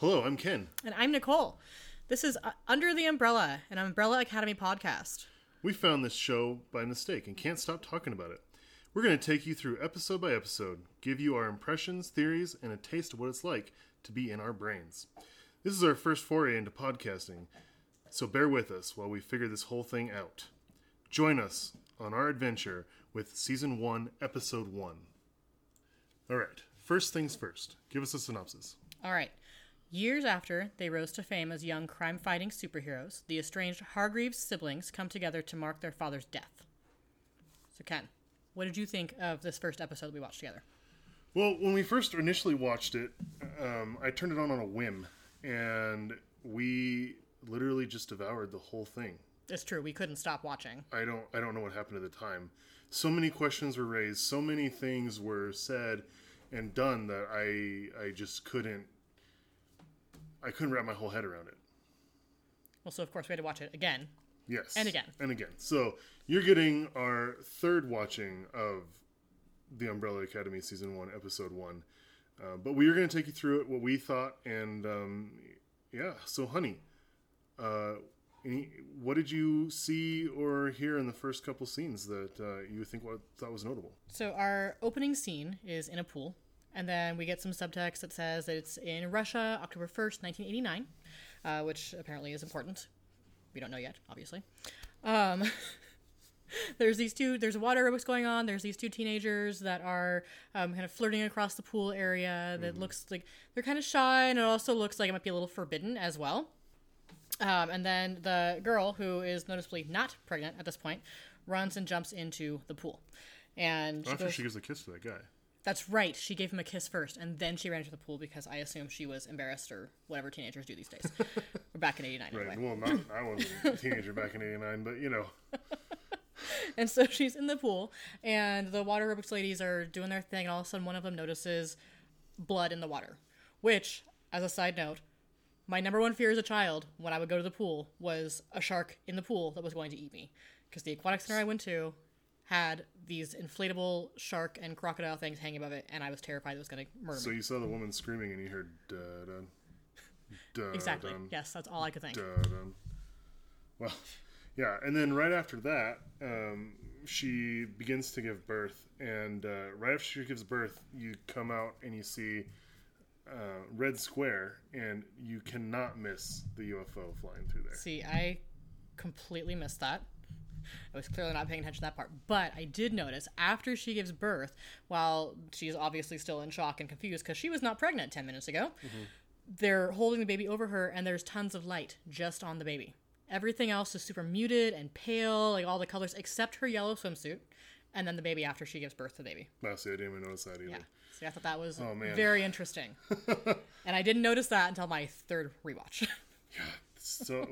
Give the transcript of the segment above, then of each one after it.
Hello, I'm Ken. And I'm Nicole. This is uh, Under the Umbrella, an Umbrella Academy podcast. We found this show by mistake and can't stop talking about it. We're going to take you through episode by episode, give you our impressions, theories, and a taste of what it's like to be in our brains. This is our first foray into podcasting, so bear with us while we figure this whole thing out. Join us on our adventure with Season 1, Episode 1. All right, first things first. Give us a synopsis. All right. Years after they rose to fame as young crime fighting superheroes, the estranged Hargreaves siblings come together to mark their father's death. So, Ken, what did you think of this first episode we watched together? Well, when we first initially watched it, um, I turned it on on a whim, and we literally just devoured the whole thing. It's true, we couldn't stop watching. I don't I don't know what happened at the time. So many questions were raised, so many things were said and done that I I just couldn't I couldn't wrap my whole head around it. Well, so of course we had to watch it again. Yes. And again. And again. So you're getting our third watching of the Umbrella Academy season one, episode one. Uh, but we are going to take you through it, what we thought, and um, yeah. So, honey, uh, any, what did you see or hear in the first couple scenes that uh, you think what thought was notable? So our opening scene is in a pool, and then we get some subtext that says that it's in Russia, October first, nineteen eighty nine, uh, which apparently is important. We don't know yet, obviously. Um, there's these two. There's water aerobics going on. There's these two teenagers that are um, kind of flirting across the pool area. That looks like they're kind of shy, and it also looks like it might be a little forbidden as well. Um, and then the girl, who is noticeably not pregnant at this point, runs and jumps into the pool. And she After goes, she gives a kiss to that guy. That's right. She gave him a kiss first, and then she ran into the pool because I assume she was embarrassed or whatever teenagers do these days. or back in '89, Right. anyway. Well, not I wasn't a teenager back in '89, but you know, And so she's in the pool, and the water aerobics ladies are doing their thing, and all of a sudden one of them notices blood in the water. Which, as a side note, my number one fear as a child when I would go to the pool was a shark in the pool that was going to eat me. Because the aquatic center I went to had these inflatable shark and crocodile things hanging above it, and I was terrified it was going to murder so me. you saw the woman screaming and you heard da da Exactly. dun, Yes, that's all I could think. dun. Well, yeah, and then right after that, um, she begins to give birth, and uh, right after she gives birth, you come out and you see uh, red square, and you cannot miss the UFO flying through there. See, I completely missed that. I was clearly not paying attention to that part. But I did notice after she gives birth, while she's obviously still in shock and confused because she was not pregnant 10 minutes ago, they're holding the baby over her and there's tons of light just on the baby. Everything else is super muted and pale, like all the colors except her yellow swimsuit. And then the baby after she gives birth to the baby. Wow, see, I didn't even notice that either. Yeah. See, I thought that was Oh, very interesting. and I didn't notice that until my third rewatch. yeah. so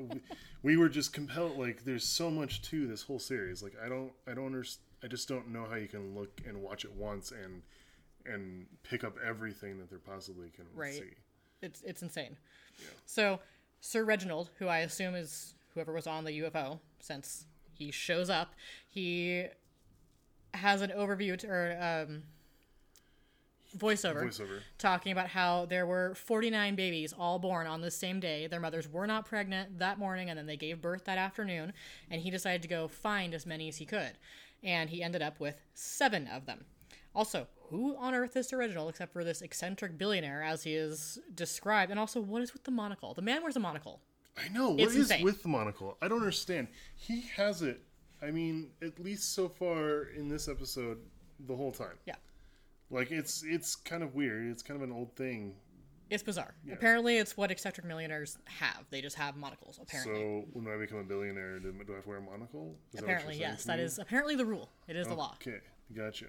we, we were just compelled like there's so much to this whole series like i don't i don't understand i just don't know how you can look and watch it once and and pick up everything that there possibly can Right. see It's it's insane. Yeah. So Sir Reginald, who I assume is whoever was on the UFO, since he shows up, he has an overview to, or um, voiceover, voiceover talking about how there were 49 babies all born on the same day. Their mothers were not pregnant that morning, and then they gave birth that afternoon. And he decided to go find as many as he could, and he ended up with seven of them. Also, who on earth is Sir Reginald except for this eccentric billionaire, as he is described? And also, what is with the monocle? The man wears a monocle. i know what It's is insane. with the monocle i don't understand he has it i mean at least so far in this episode the whole time Yeah. Like it's it's kind of weird it's kind of an old thing It's bizarre. Apparently, it's what eccentric millionaires have. They just have monocles, apparently. so when i become a billionaire do, i have to wear a monocle is apparently, you're yes. That is apparently the rule. It is the law. okay gotcha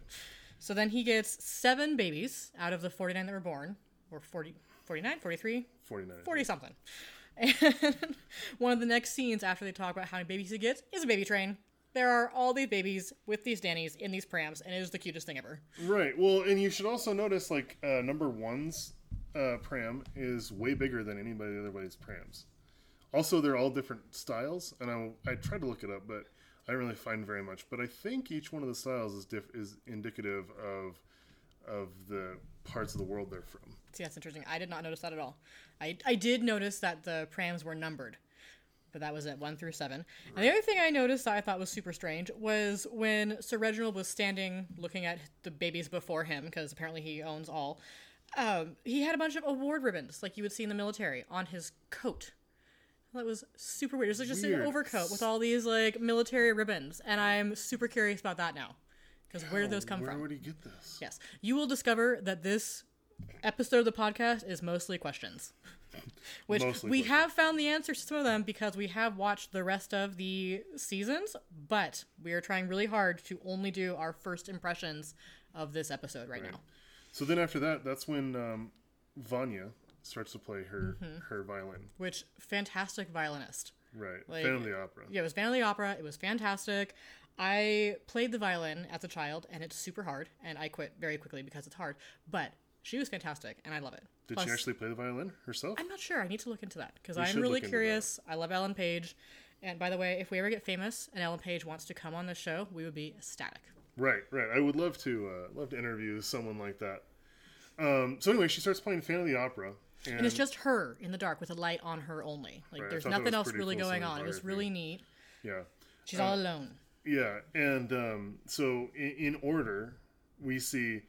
So then he gets seven babies out of the 49 that were born, or 40, 49, 43, 49 40 something. And one of the next scenes after they talk about how many babies he gets is a baby train. There are all these babies with these nannies in these prams, and it is the cutest thing ever. Right. Well, and you should also notice like uh, number one's uh, pram is way bigger than anybody otherwise prams. Also, they're all different styles, and I, I tried to look it up, but I didn't really find very much. But I think each one of the styles is diff- is indicative of of the parts of the world they're from. See, that's interesting. I did not notice that at all. I, I did notice that the prams were numbered, but that was at one through seven. And the other thing I noticed that I thought was super strange was when Sir Reginald was standing looking at the babies before him, because apparently he owns all. Um, he had a bunch of award ribbons, like you would see in the military, on his coat. That was super weird. It was like just Weird. an overcoat with all these like military ribbons, and I'm super curious about that now. Because where did those come Where from? would he get this? Yes. You will discover that this episode of the podcast is mostly questions. Which Mostly we have found the answers to some of them because we have watched the rest of the seasons, but we are trying really hard to only do our first impressions of this episode right, now. So then after that, that's when um, Vanya starts to play her Mm-hmm. her violin. Which fantastic violinist. Right. Like- Phantom of the Opera. Yeah, it was Phantom of the Opera. It was fantastic. I played the violin as a child, and it's super hard, and I quit very quickly because it's hard. But she was fantastic, and I love it. Did Plus- she actually play the violin herself? I'm not sure. I need to look into that because I'm really curious. I love Ellen Page. And by the way, if we ever get famous and Ellen Page wants to come on the show, we would be ecstatic. Right, right. I would love to uh, love to interview someone like that. Um, so anyway, she starts playing Phantom of the Opera, and, And it's just her in the dark with a light on her only. Like Right, there's nothing else really cool going on. It was really neat. yeah, She's all alone. yeah, and um, so in, in order, we see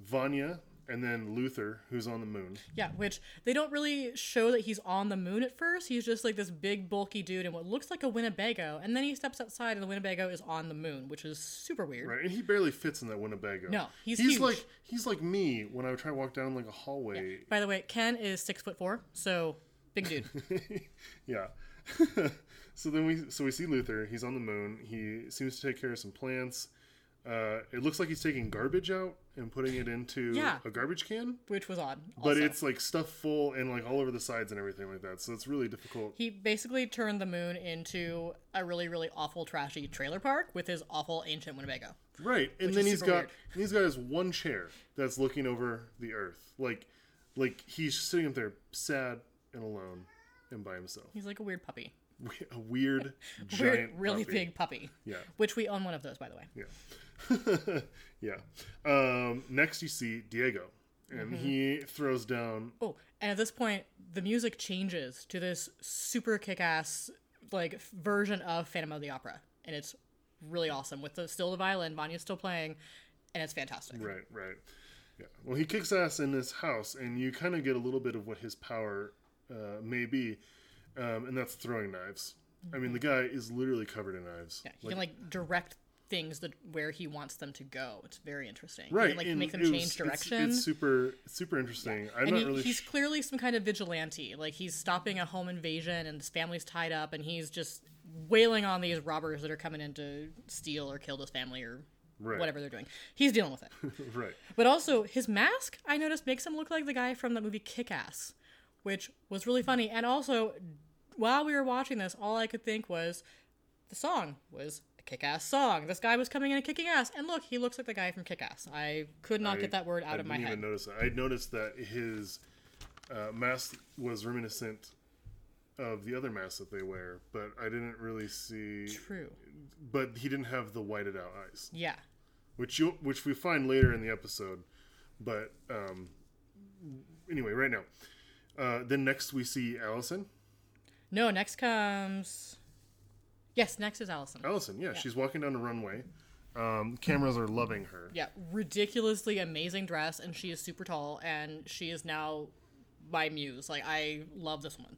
Vanya and then Luther, who's on the moon. Yeah, which they don't really show that he's on the moon at first. He's just like this big bulky dude in what looks like a Winnebago, and then he steps outside and the Winnebago is on the moon, which is super weird. Right, and he barely fits in that Winnebago. No, he's he's huge. like he's like me when I try to walk down like a hallway. By the way, Ken is six foot four, so big dude. Yeah. so then we so we see Luther. He's on the moon. He seems to take care of some plants. Uh, it looks like he's taking garbage out and putting it into Yeah. a garbage can, which was odd. but also. it's like stuff full and like all over the sides and everything like that. So it's really difficult. He basically turned the moon into a really, really awful, trashy trailer park with his awful ancient Winnebago. Right, and then he's got he's got his one chair that's looking over the earth, like like he's sitting up there sad and alone and by himself. He's like a weird puppy. A weird, giant, Weird, really puppy. big puppy. Yeah. Which we own one of those, by the way. Yeah. yeah. Um, next, you see Diego, and Mm-hmm. he throws down. Oh, and at this point, the music changes to this super kick-ass like version of Phantom of the Opera, and it's really awesome with the still the violin. Vanya's still playing, and it's fantastic. Right, right. Yeah. Well, he kicks ass in this house, and you kind of get a little bit of what his power uh, may be, um, and that's throwing knives. I mean, the guy is literally covered in knives. Yeah, he can like direct things that where he wants them to go. It's very interesting. Right. can, like and make them was- change it's- direction. It's, super, super interesting. I'm and not he, really. he's sh- clearly some kind of vigilante. Like he's stopping a home invasion, and his family's tied up, and he's just wailing on these robbers that are coming in to steal or kill his family or Right. whatever they're doing. He's dealing with it. right. but also, his mask I noticed makes him look like the guy from the movie Kick Ass, which was really funny. And also, while we were watching this, all I could think was the song was a kick ass song. This guy was coming in and kicking ass, and look, he looks like the guy from Kick Ass. I could not I- get that word out I of my head. didn't head. even notice that. I noticed that his uh, mask was reminiscent of the other masks that they wear, but I didn't really see. True. But he didn't have the whited out eyes, Yeah. which you which we find later in the episode. But um, anyway, right now, uh, then next we see Allison. No, next comes. Yes, next is Allison. Allison, yeah, she's walking down the runway. Um, cameras are loving her. Yeah, ridiculously amazing dress, and she is super tall, and she is now my muse. Like, I love this woman.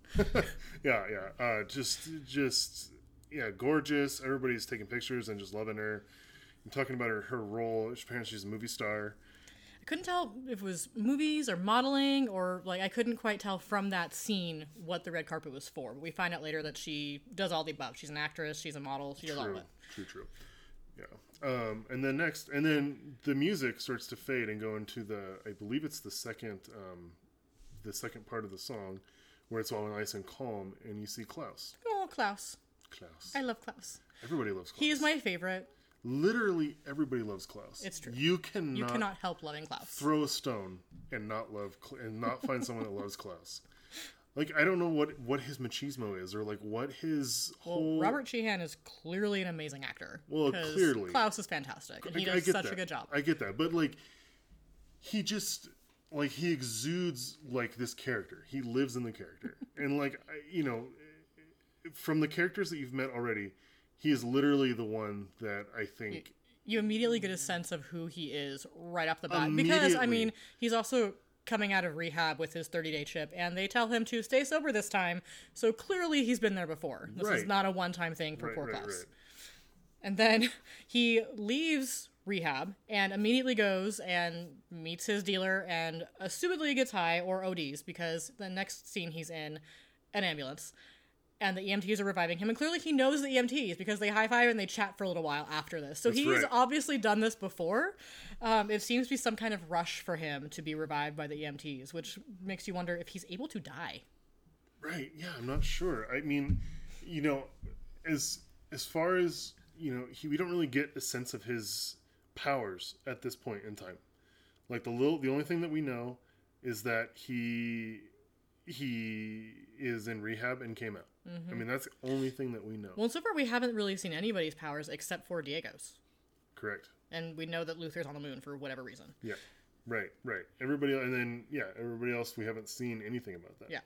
yeah, yeah. Uh, just, just, yeah, gorgeous. Everybody's taking pictures and just loving her. I'm talking about her her role. Apparently, she's a movie star. Couldn't tell if it was movies or modeling, or like, I couldn't quite tell from that scene what the red carpet was for. But we find out later that she does all the above. She's an actress, she's a model, she does all of True, it. true, true. Yeah. Um, and then next, and then the music starts to fade and go into the. I believe it's the second, um, the second part of the song, where it's all nice and calm, and you see Klaus. Oh, Klaus. Klaus. I love Klaus. Everybody loves Klaus. He is my favorite. Literally, everybody loves Klaus. It's true. You cannot, You cannot help loving Klaus. throw a stone and not love and not find someone that loves Klaus. Like I don't know what what his machismo is or like what his whole Robert Sheehan is clearly an amazing actor. Well, clearly. Klaus is fantastic, and he I- I does get such that. a good job. I get that, but like he just like he exudes like this character. He lives in the character, and like I, you know, from the characters that you've met already, he is literally the one that I think. You immediately get a sense of who he is right off the bat. Because I mean he's also coming out of rehab with his 30 day chip and they tell him to stay sober this time. So clearly he's been there before. This is not a one time thing for Right, poor right, right. And then he leaves rehab and immediately goes and meets his dealer and assumedly gets high or ODs because the next scene he's in an ambulance and the EMTs are reviving him. And clearly he knows the EMTs because they high five and they chat for a little while after this. So That's he's right. obviously done this before. Um, it seems to be some kind of rush for him to be revived by the EMTs, which makes you wonder if he's able to die. Right. Yeah, I'm not sure. I mean, you know, as as far as you know, he, we don't really get a sense of his powers at this point in time. Like the little, the only thing that we know is that he he is in rehab and came out. I mean, that's the only thing that we know. Well, so far we haven't really seen anybody's powers except for Diego's. Correct. And we know that Luther's on the moon for whatever reason. Yeah. Right. Right. Everybody, and then yeah, everybody else we haven't seen anything about that. Yeah.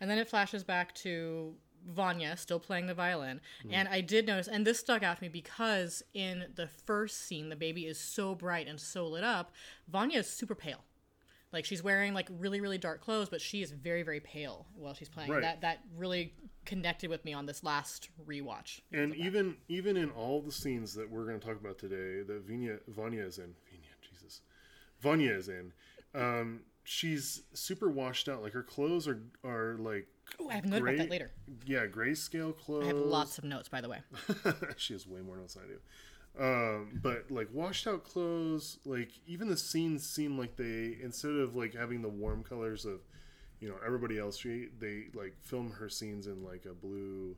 And then it flashes back to Vanya still playing the violin. Mm. And I did notice, and this stuck out to me because in the first scene, the baby is so bright and so lit up. Vanya is super pale. Like she's wearing like really really dark clothes, but she is very very pale while she's playing. Right. That that really connected with me on this last rewatch. And even even in all the scenes that we're going to talk about today, that Vanya Vanya is in, Vanya, Jesus, Vanya is in, um, she's super washed out. Like her clothes are are like Ooh, I have a note about that later. Yeah, grayscale clothes. I have lots of notes, by the way. she has way more notes than I do. Um, but like washed out clothes, like even the scenes seem like they instead of like having the warm colors of, you know, everybody else, she they like film her scenes in like a blue,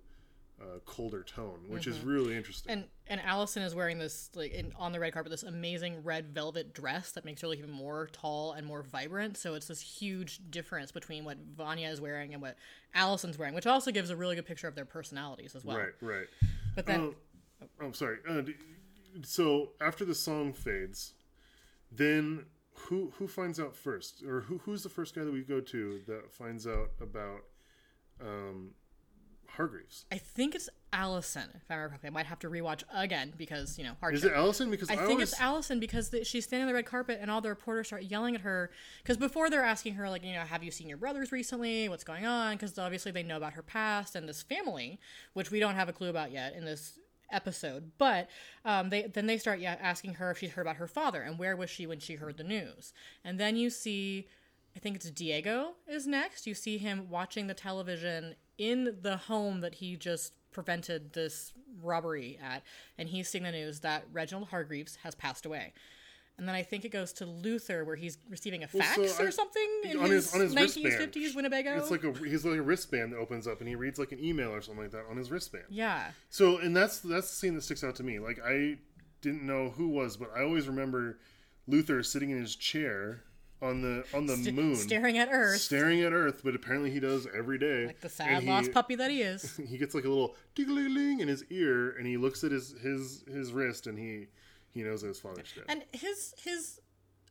uh, colder tone, which is really interesting. And and Allison is wearing this like in, on the red carpet this amazing red velvet dress that makes her look even more tall and more vibrant. So it's this huge difference between what Vanya is wearing and what Allison's wearing, which also gives a really good picture of their personalities as well. Right, right. But then Oh, I'm sorry. Uh, d- so after the song fades, then who who finds out first, or who who's the first guy that we go to that finds out about um, Hargreaves? I think it's Allison. If I remember correctly, I might have to rewatch again because you know hard. Is it Allison? Because I, I think always, it's Allison because the, she's standing on the red carpet and all the reporters start yelling at her because before they're asking her like you know have you seen your brothers recently what's going on because obviously they know about her past and this family which we don't have a clue about yet in this episode but um, they then they start yeah, asking her if she's heard about her father and where was she when she heard the news and then you see I think it's Diego is next. You see him watching the television in the home that he just prevented this robbery at, and he's seeing the news that Reginald Hargreaves has passed away. And then I think it goes to Luther where he's receiving a fax so I- or something in on his, his- on his 1950s wristband. Winnebago. It's like a he's like a wristband that opens up and he reads like an email or something like that on his wristband. yeah. So and that's that's the scene that sticks out to me. Like I didn't know who was, but I always remember Luther sitting in his chair on the on the moon, Staring at Earth staring at Earth. But apparently he does every day. like the sad he- lost puppy that he is. He gets like a little ling in his ear, and he looks at his his his wrist, and he he knows that his father's dead. And his his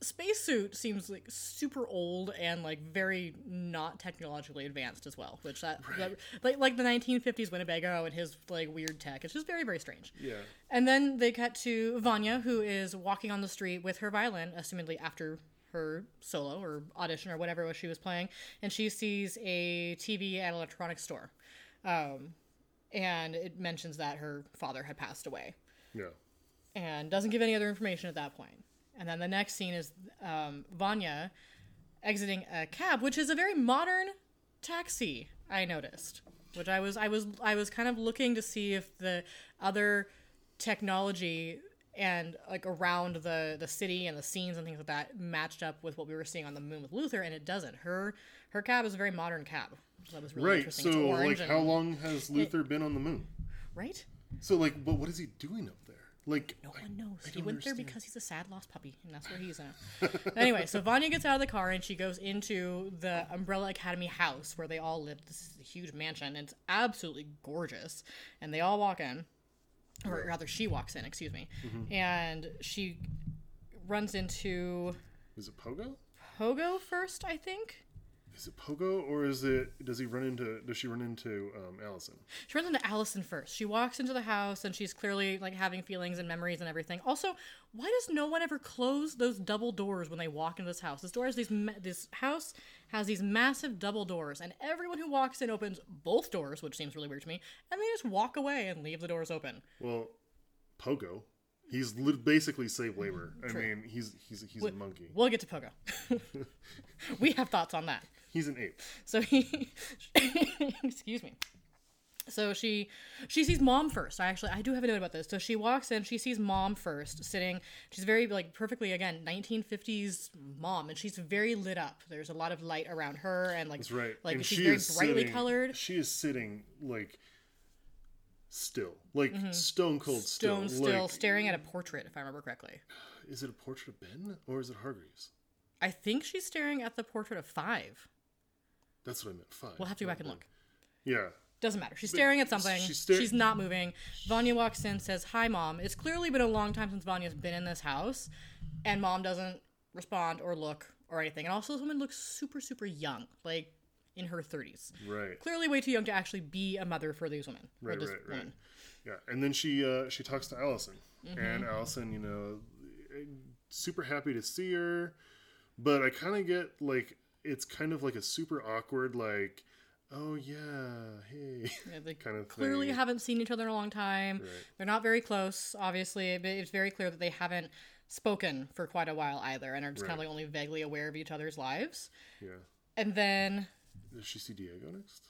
spacesuit seems like super old and like very not technologically advanced as well, which that, that like like the 1950s Winnebago and his like weird tech. It's just very very strange. yeah, And then they cut to Vanya, who is walking on the street with her violin, assumedly after her solo or audition or whatever it was she was playing, and she sees a TV at an electronics store, um, and it mentions that her father had passed away yeah, and doesn't give any other information at that point. And then the next scene is um, Vanya exiting a cab, which is a very modern taxi. I noticed, which I was I was I was kind of looking to see if the other technology and like around the the city and the scenes and things like that matched up with what we were seeing on the moon with Luther, and it doesn't. Her her cab is a very modern cab. So that was really right. interesting. So like, and- how long has Luther been on the moon? right? So like, but what is he doing up there? Like, No one knows. He don't went there because he's a sad lost puppy, and that's where he's at. anyway, so Vanya gets out of the car and she goes into the Umbrella Academy house where they all live. This is a huge mansion, and it's absolutely gorgeous. And they all walk in, or rather, she walks in. Excuse me, Mm-hmm. and she runs into Is it Pogo? Pogo first, I think. Is it Pogo or is it? Does he run into? Does she run into um, Allison? She runs into Allison first. She walks into the house and she's clearly like having feelings and memories and everything. Also, why does no one ever close those double doors when they walk into this house? This door has these. Ma- this house has these massive double doors, and everyone who walks in opens both doors, which seems really weird to me, and they just walk away and leave the doors open. Well, Pogo. He's li- basically slave labor. I mean, he's he's he's a monkey. We'll get to Pogo. we have thoughts on that. He's an ape. So he, excuse me. So she she sees mom first. I actually I do have a note about this. So she walks in, she sees mom first, sitting. She's very like perfectly again 1950s mom, and she's very lit up. There's a lot of light around her, and like That's right. like and she's she very brightly sitting- colored. She is sitting like still, like mm-hmm. stone cold Stone still. still Like, staring at a portrait, if I remember correctly. is it a portrait of Ben or is it Hargreaves? I think she's staring at the portrait of Five. That's what I meant. Five. We'll have to go back and look. Yeah. Doesn't matter. She's staring at something. she's She's, not moving. Vanya walks in, says, Hi, mom. It's clearly been a long time since Vanya's been in this house, and mom doesn't respond or look or anything. And also, this woman looks super, super young, like in her 30s. Right. Clearly, way too young to actually be a mother for these women. Right, right, right. woman. Yeah, and then she uh, she talks to Allison, Mm-hmm. and Allison, you know, super happy to see her, but I kind of get like it's kind of like a super awkward like, oh yeah, hey, Yeah, they kind of clearly thing. haven't seen each other in a long time. They're not very close, obviously. But it's very clear that they haven't spoken for quite a while either, and are just kind of like only vaguely aware of each other's lives. yeah. And then Does she see Diego next?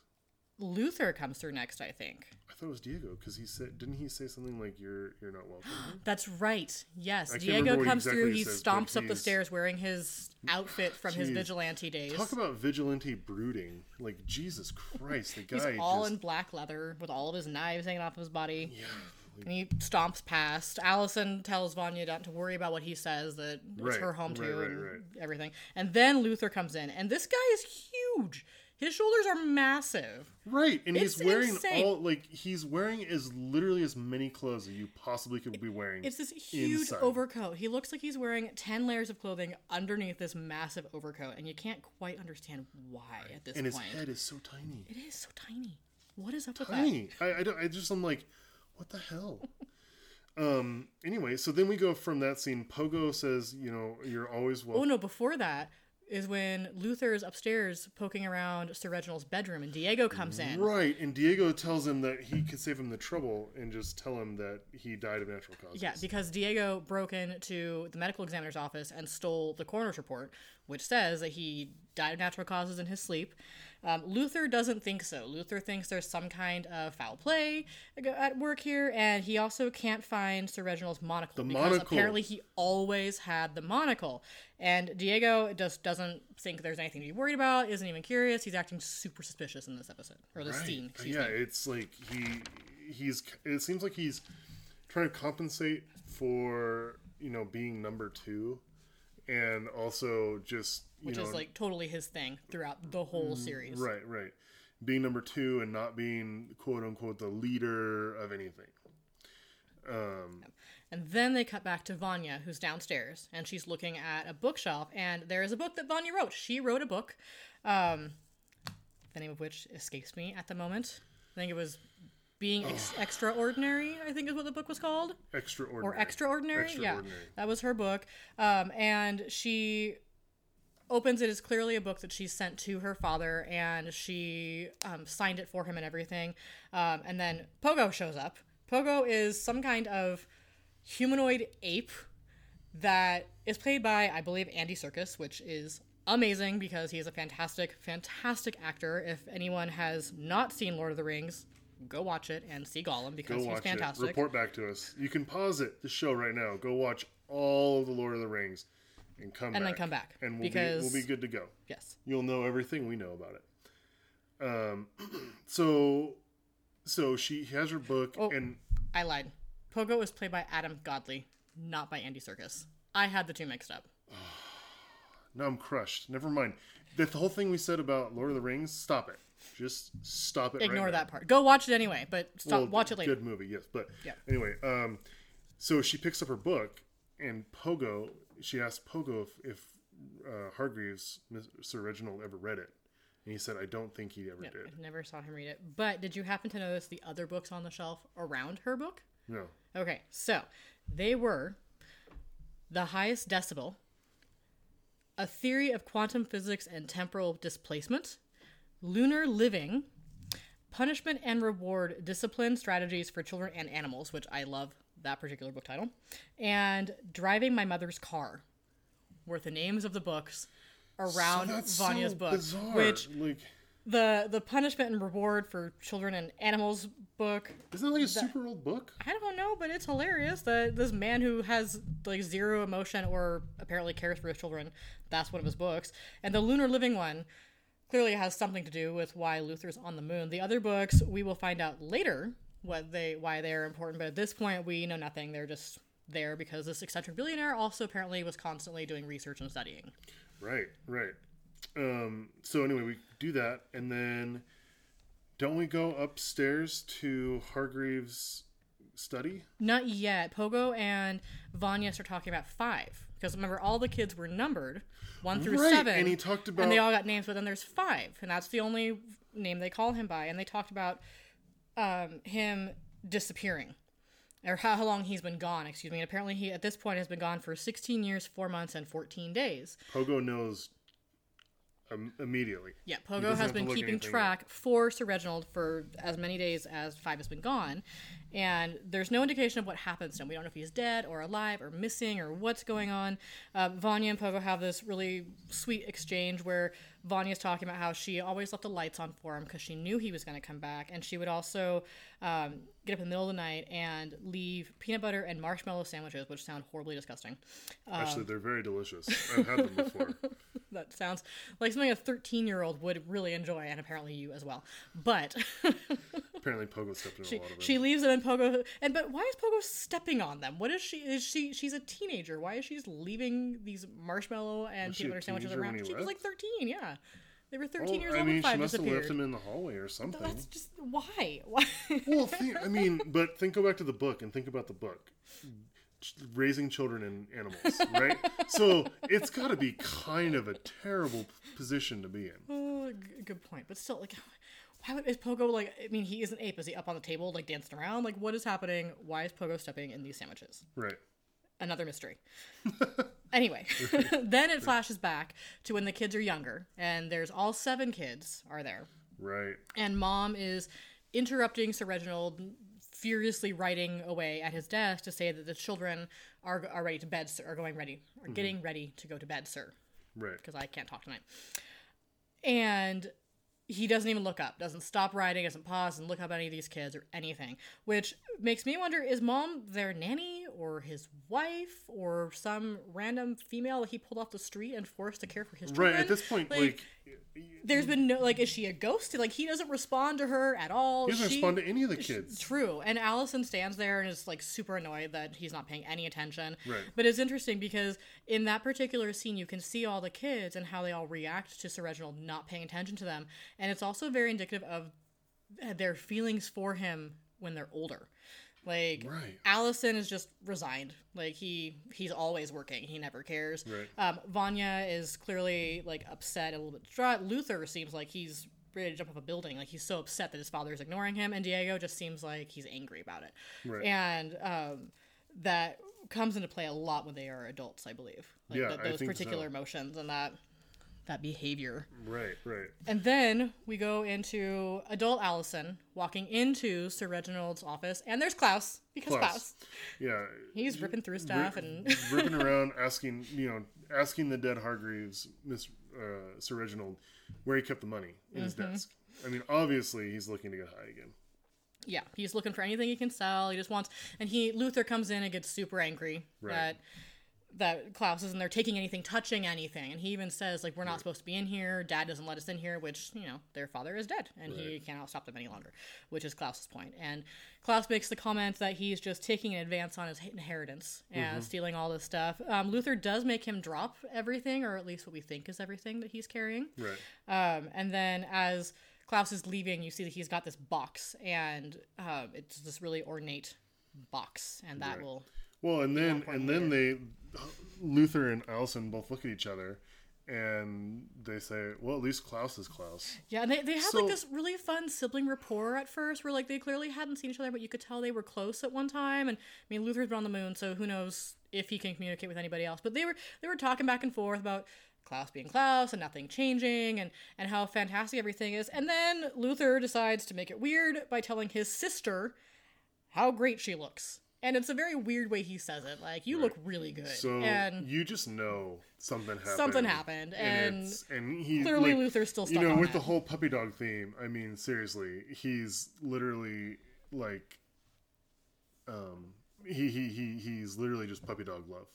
Luther comes through next, I think. I thought it was Diego because he said, didn't he say something like "You're you're not welcome"? That's right. Yes, I Diego comes exactly through. he says, stomps up the stairs wearing his outfit from his vigilante days. Talk about vigilante brooding. Like Jesus Christ, the He's guy all just in black leather with all of his knives hanging off of his body. Yeah, And he stomps past. Allison tells Vanya not to worry about what he says, that it's Right, her home too right, and everything. And then Luther comes in, and this guy is huge. His shoulders are massive. Right, and It's he's wearing insane. all like he's wearing as literally as many clothes as you possibly could be wearing. It's this huge Inside. overcoat. He looks like he's wearing 10 layers of clothing underneath this massive overcoat, and you can't quite understand why at this point. and his head is so tiny. It is so tiny. What is up with that? Tiny. I, I, don't, I just I'm like, what the hell? um. Anyway, so then we go from that scene. Pogo says, you know, you're always welcome Oh no, before that is when Luther is upstairs poking around Sir Reginald's bedroom and Diego comes in. Right, and Diego tells him that he could save him the trouble and just tell him that he died of natural causes. Yeah, because Diego broke into the medical examiner's office and stole the coroner's report, which says that he died of natural causes in his sleep. Um, Luther doesn't think so. Luther thinks there's some kind of foul play at work here, and he also can't find Sir Reginald's monocle The because monocle. apparently he always had the monocle. And Diego just doesn't think there's anything to be worried about. Isn't even curious. He's acting super suspicious in this episode or this Right. scene. Yeah, me. it's like he he's it seems like he's trying to compensate for you know being number two, and also just which know is like totally his thing throughout the whole series. right right being number two and not being quote unquote the leader of anything. Um, And then they cut back to Vanya, who's downstairs, and she's looking at a bookshelf, and there is a book that Vanya wrote. She wrote a book, um, the name of which escapes me at the moment. I think it was Being Ex- Extraordinary, I think is what the book was called. extraordinary Or Extraordinary? Extraordinary. Yeah, that was her book. Um, and she opens it is clearly a book that she sent to her father, and she um, signed it for him and everything. Um, and then Pogo shows up. Pogo is some kind of humanoid ape that is played by, I believe, Andy Serkis, which is amazing because he is a fantastic, fantastic actor. If anyone has not seen Lord of the Rings, go watch it and see Gollum because Go he's watch fantastic. it. Report back to us. You can pause it, the show right now. Go watch all of the Lord of the Rings, and come And back. then come back, and we'll because- be we'll be good to go. Yes. You'll know everything we know about it. Um, so so she has her book, Oh. and I lied. Pogo was played by Adam Godley, not by Andy Serkis. I had the two mixed up. now I'm crushed. Never mind. The whole thing we said about Lord of the Rings. Stop it. Just stop it. Ignore right now. that part. Go watch it anyway, but stop. Well, watch it later. Good movie, yes. But Yeah. anyway, um, so she picks up her book, and Pogo. She asked Pogo if, if uh, Hargreaves, Sir Reginald, ever read it, and he said, "I don't think he ever No, did." I never saw him read it. But did you happen to notice the other books on the shelf around her book? No. Okay, so they were The Highest Decibel, A Theory of Quantum Physics and Temporal Displacement, Lunar Living, Punishment and Reward Discipline Strategies for Children and Animals, which I love that particular book title, and Driving My Mother's Car were the names of the books around That's Vanya's so book, bizarre. which like the the punishment and reward for children and animals book isn't that like a super old book? I don't know, but it's hilarious that this man who has like zero emotion or apparently cares for his children, that's one of his books. And the lunar living one clearly has something to do with why Luther's on the moon. The other books we will find out later what they why they're important, but at this point we know nothing. They're just there because this eccentric billionaire also apparently was constantly doing research and studying. Right, right. Um, so anyway, we do that, and then don't we go upstairs to Hargreaves' study? Not yet. Pogo and Vanya are talking about five. Because remember, all the kids were numbered, one through Right, seven. and he talked about And they all got names, but then there's five. And that's the only name they call him by. And they talked about um, him disappearing. Or how, how long he's been gone, excuse me. And apparently, he at this point has been gone for 16 years, 4 months, and 14 days. Pogo knows um, immediately. Yeah, Pogo has been keeping track for Sir Reginald for as many days as Five has been gone, and there's no indication of what happens to him. We don't know if he's dead or alive or missing or what's going on. Uh, Vanya and Pogo have this really sweet exchange where Vanya's talking about how she always left the lights on for him because she knew he was going to come back, and she would also um, get up in the middle of the night and leave peanut butter and marshmallow sandwiches, which sound horribly disgusting. Actually, they're very delicious. I've had them before. That sounds like something a 13 year old would really enjoy, and apparently you as well. But Apparently, Pogo stepped in she, a lot of it. she leaves them, and Pogo. And but why is Pogo stepping on them? What is she? Is she? She's a teenager. Why is she just leaving these marshmallow and she peanut butter sandwiches around? he She was like 13. Yeah, they were 13 Well, years I old mean, when she Five must have left him in the hallway or something. That's just why. Why? well, think, I mean, but think go back to the book and think about the book. Raising children and animals, right? so it's got to be kind of a terrible position to be in. Oh, g- good point. But still, like, is Pogo like? I mean, he is an ape. Is he up on the table, like dancing around? Like, what is happening? Why is Pogo stepping in these sandwiches? Right. another mystery. anyway, then it flashes back to when the kids are younger, and there's all seven kids are there, Right. and mom is interrupting Sir Reginald, furiously writing away at his desk to say that the children are are ready to bed, sir, are going ready, are mm-hmm. getting ready to go to bed, sir, Right. because I can't talk tonight. And he doesn't even look up, doesn't stop writing, doesn't pause and look up any of these kids or anything, which makes me wonder is mom their nanny or his wife or some random female that he pulled off the street and forced to care for his children? Right. At this point, like, there's been no, like, is she a ghost? Like, he doesn't respond to her at all. he doesn't She- respond to any of the kids. True. And Allison stands there and is like super annoyed that he's not paying any attention. Right. But it's interesting because in that particular scene, you can see all the kids and how they all react to Sir Reginald not paying attention to them. And it's also very indicative of their feelings for him when they're older. Like Right. Allison is just resigned. Like he he's always working. He never cares. Right. Um, Vanya is clearly like upset, a little bit distraught. Luther seems like he's ready to jump off a building. Like he's so upset that his father is ignoring him, and Diego just seems like he's angry about it. Right. And um, that comes into play a lot when they are adults, I believe. Like Yeah, those particular so. emotions and that that behavior. Right. Right. And then we go into adult Allison walking into Sir Reginald's office, and there's Klaus because Klaus. Klaus, Yeah. he's ripping through stuff and ripping around, asking you know, asking the dead Hargreaves, Miss uh, Sir Reginald, where he kept the money in his Mm-hmm. desk. I mean, obviously he's looking to get high again. yeah, he's looking for anything he can sell. He just wants, and he Luther comes in and gets super angry Right. that that Klaus isn't there taking anything, touching anything, and he even says like we're not supposed to be in here. Dad doesn't let us in here, which you know their father is dead and he cannot stop them any longer, which is Klaus's point. And Klaus makes the comment that he's just taking an advance on his inheritance and stealing all this stuff. Um, Luther does make him drop everything, or at least what we think is everything that he's carrying. Right. Um, and then as Klaus is leaving, you see that he's got this box, and um, it's this really ornate box, and that Right. will. Well, and then and then they, Luther and Allison both look at each other, and they say, "Well, at least Klaus is Klaus." Yeah, and they, they had So- like this really fun sibling rapport at first where like they clearly hadn't seen each other, but you could tell they were close at one time. And I mean Luther's been on the moon, so who knows if he can communicate with anybody else. But they were they were talking back and forth about Klaus being Klaus and nothing changing and, and how fantastic everything is. And then Luther decides to make it weird by telling his sister how great she looks. And it's a very weird way he says it. Like, you look really good. So and you just know something happened. Something happened, and it's- and he clearly like, Luther's still You know, with it. the whole puppy dog theme. I mean, seriously, he's literally like, um, he he he he's literally just puppy dog love.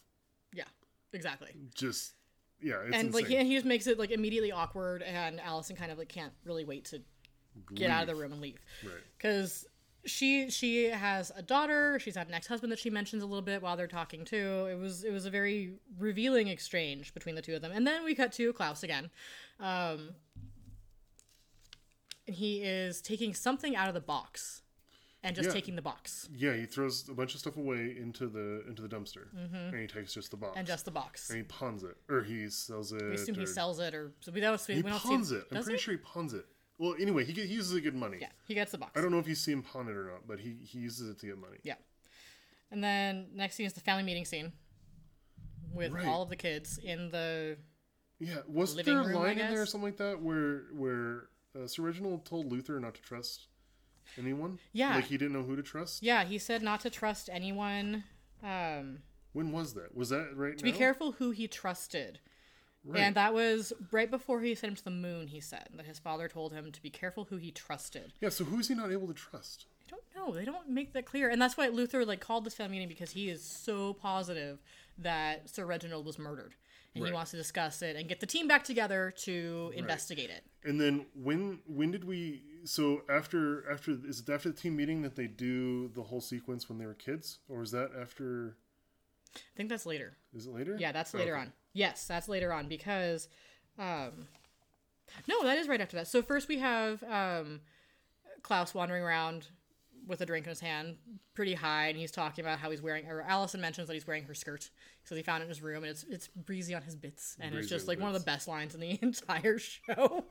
yeah, exactly. Just yeah, it's and like he, he just makes it like immediately awkward and allison kind of like can't really wait to get out of the room and leave Right. because she she has a daughter she's had an ex-husband that she mentions a little bit while they're talking too it was it was a very revealing exchange between the two of them and then we cut to klaus again um and he is taking something out of the box and just Yeah. taking the box Yeah, he throws a bunch of stuff away into the into the dumpster, and he takes just the box Mm-hmm. and just the box and he pawns it, or he sells it. we assume he sells it or so we don't we He don't pawns see it. I'm does pretty he? sure he pawns it. Well, anyway, he, he uses it to get money. yeah he gets the box I don't know if you see him pawn it or not, but he, he uses it to get money. Yeah. And then next scene is the family meeting scene with Right. all of the kids in the Yeah, was there a room, line in there or something like that where where uh, Sir Reginald told Luther not to trust anyone? Yeah. like he didn't know who to trust. Yeah, he said not to trust anyone. Um When was that? Was that right to now? be careful who he trusted. Right. And that was right before he sent him to the moon, he said. That his father told him to be careful who he trusted. yeah. So who is he not able to trust? I don't know. They don't make that clear. And that's why Luther like called this family meeting because he is so positive that Sir Reginald was murdered. And he wants to discuss it and get the team back together to investigate it. And then when when did we? So after after is it after the team meeting that they do the whole sequence when they were kids, or is that after? I think that's later. Is it later? Yeah, that's oh, later Okay. on. Yes, that's later on because um No, that is right after that. So first we have um Klaus wandering around with a drink in his hand, pretty high, and he's talking about how he's wearing or Allison mentions that he's wearing her skirt. because he found it in his room and it's it's breezy on his bits. And it's just like his one of the best lines in the entire show.